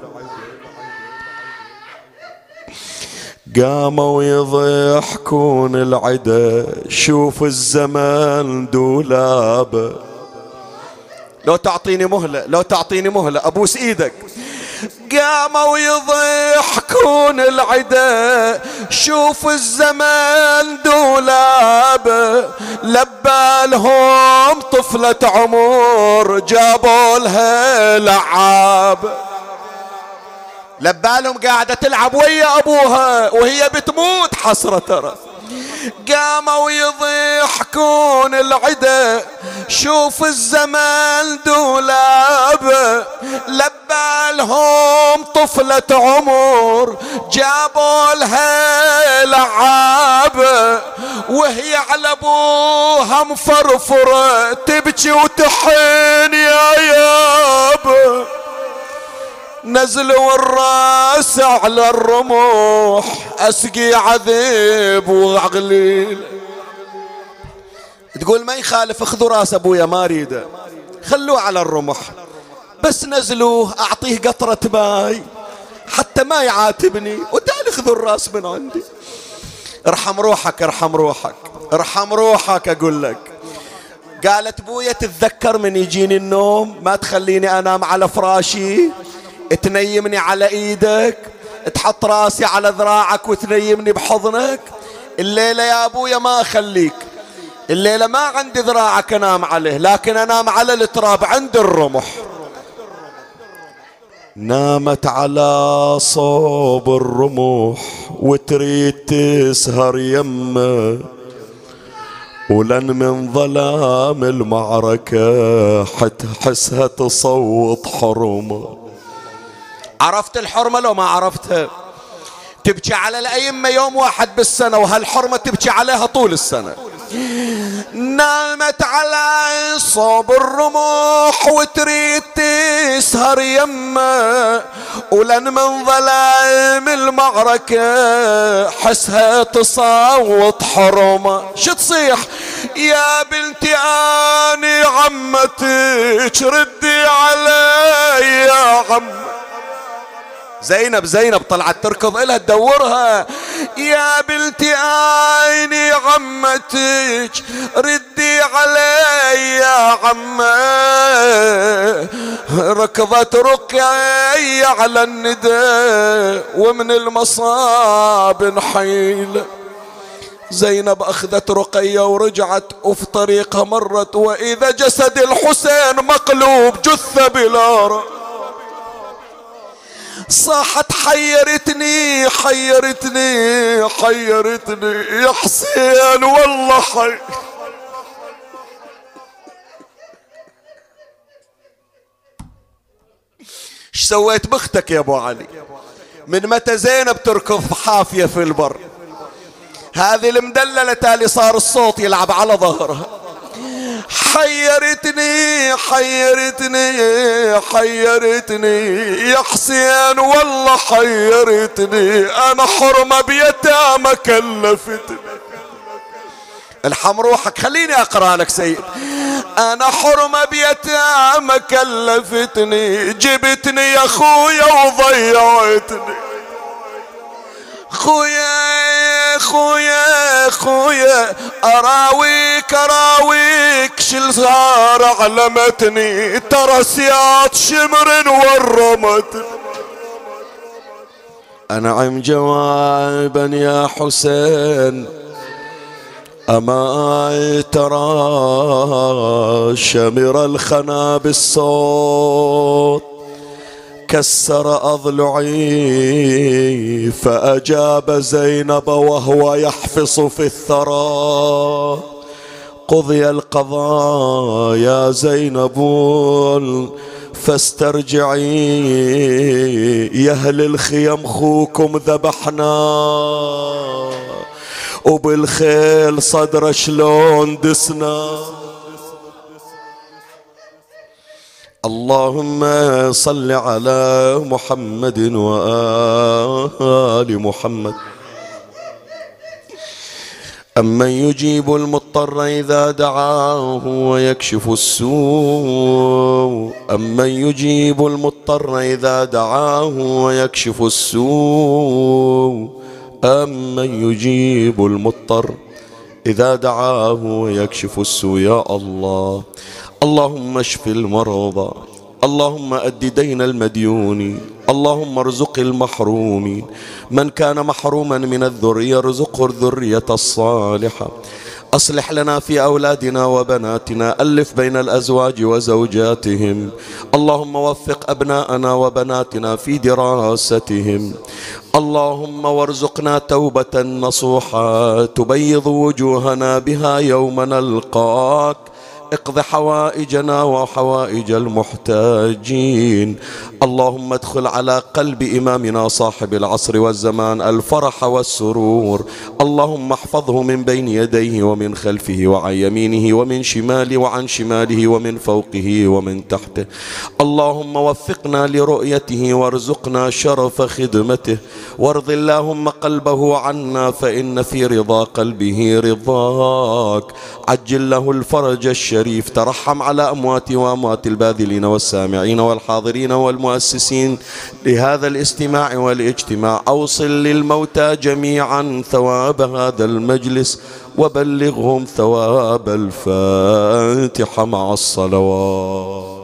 Speaker 1: قاموا يضحكون العدا شوف الزمان دولاب لو تعطيني مهلة لو تعطيني مهلة أبوس إيدك. قاموا يضحكون العدا شوف الزمان دولاب لبالهم طفلة عمر جابوا لها لعاب. لبالهم قاعدة تلعب ويا أبوها وهي بتموت حسرة ترى. قاموا يضحكون العدا شوف الزمان دولاب. لبالهم طفلة عمر جابوا لها لعاب. وهي على أبوها مفرفرة تبكي وتحين يا ياب. نزلوا الراس على الرموح أسقي عذيب وعقليل تقول ما يخالف اخذوا راس أبويا ما أريده. خلوه على الرمح. بس نزلوه أعطيه قطرة ماي. حتى ما يعاتبني وتالي خذوا الراس من عندي. ارحم روحك ارحم روحك. ارحم روحك أقول لك. قالت بويا تتذكر من يجيني النوم؟ ما تخليني أنام على فراشي. تنيمني على إيدك تحط راسي على ذراعك وتنيمني بحضنك. الليلة يا أبويا ما أخليك. الليلة ما عندي ذراعك أنام عليه لكن أنام على التراب عند الرمح. نامت على صوب الرمح وتريد تسهر يمه. ولن من ظلام المعركة حتحسها تصوت حرمه. عرفت الحرمة لو ما عرفتها تبكي على الأئمة يوم واحد بالسنة وهالحرمة تبكي عليها طول السنة. نامت على صوب الرموح وتريد تسهر يمه ولن من ظلام المعركة حسها تصوت حرمة. شو تصيح؟ يا بنتي آني عمتك ردي علي يا عمتي زينب زينب طلعت تركض إلها تدورها. يا بنتي عيني عمتك ردي علي يا عمه ركضت رقية على الندى ومن المصاب نحيل زينب أخذت رقية ورجعت وفي طريقها مرت وإذا جسد الحسين مقلوب جثة بلا رأس. صاحت حيرتني حيرتني حيرتني. يا حسين والله حي إيش سويت بختك يا أبو علي؟ من متى زينب تركض حافية في البر؟ هذه المدللة تالي صار الصوت يلعب على ظهرها. حيرتني حيرتني حيرتني. يا حسين والله حيرتني. أنا حرمة بيتامى كلفتني. الحم روحك خليني أقرأ لك سيد. أنا حرمة بيتامى كلفتني. جبتني يا خويا وضيعتني. خويا خويا خويا. أراويك أراويك. شل صار علمتني. ترى سياط شمر ورمتني انعم جوابا يا حسين. أما ترى شمر الخنا بالصوت. كسر أضلعي فأجاب زينب وهو يحفص في الثرى. قضي القضاء يا زينب فاسترجعي يا أهل الخيم خوكم ذبحنا. وبالخيل صدر شلون دسنا. اللهم صل على محمد وآل محمد. أمن يجيب المضطر إذا دعاه ويكشف السوء. أمن يجيب المضطر إذا دعاه ويكشف السوء. أمن يجيب المضطر إذا دعاه ويكشف السوء. يا الله. اللهم اشف المرضى اللهم أد دين المديون اللهم ارزق المحرومين من كان محروما من الذرية ارزقه الذرية الصالحة. أصلح لنا في أولادنا وبناتنا ألف بين الأزواج وزوجاتهم. اللهم وفق أبناءنا وبناتنا في دراستهم. اللهم وارزقنا توبة نصوحة تبيض وجوهنا بها يوم نلقاك. اقض حوائجنا وحوائج المحتاجين. اللهم ادخل على قلب إمامنا صاحب العصر والزمان الفرح والسرور. اللهم احفظه من بين يديه ومن خلفه وعن يمينه ومن شماله وعن شماله ومن فوقه ومن تحته. اللهم وفقنا لرؤيته وارزقنا شرف خدمته. وارض اللهم قلبه عنا فإن في رضا قلبه رضاك. عجل له الفرج الشريف ترحم على اموات وأموات الباذلين والسامعين والحاضرين والمؤمنين المؤسسين لهذا الاستماع والاجتماع. أوصل للموتى جميعا ثواب هذا المجلس وبلغهم ثواب الفاتحة مع الصلوات.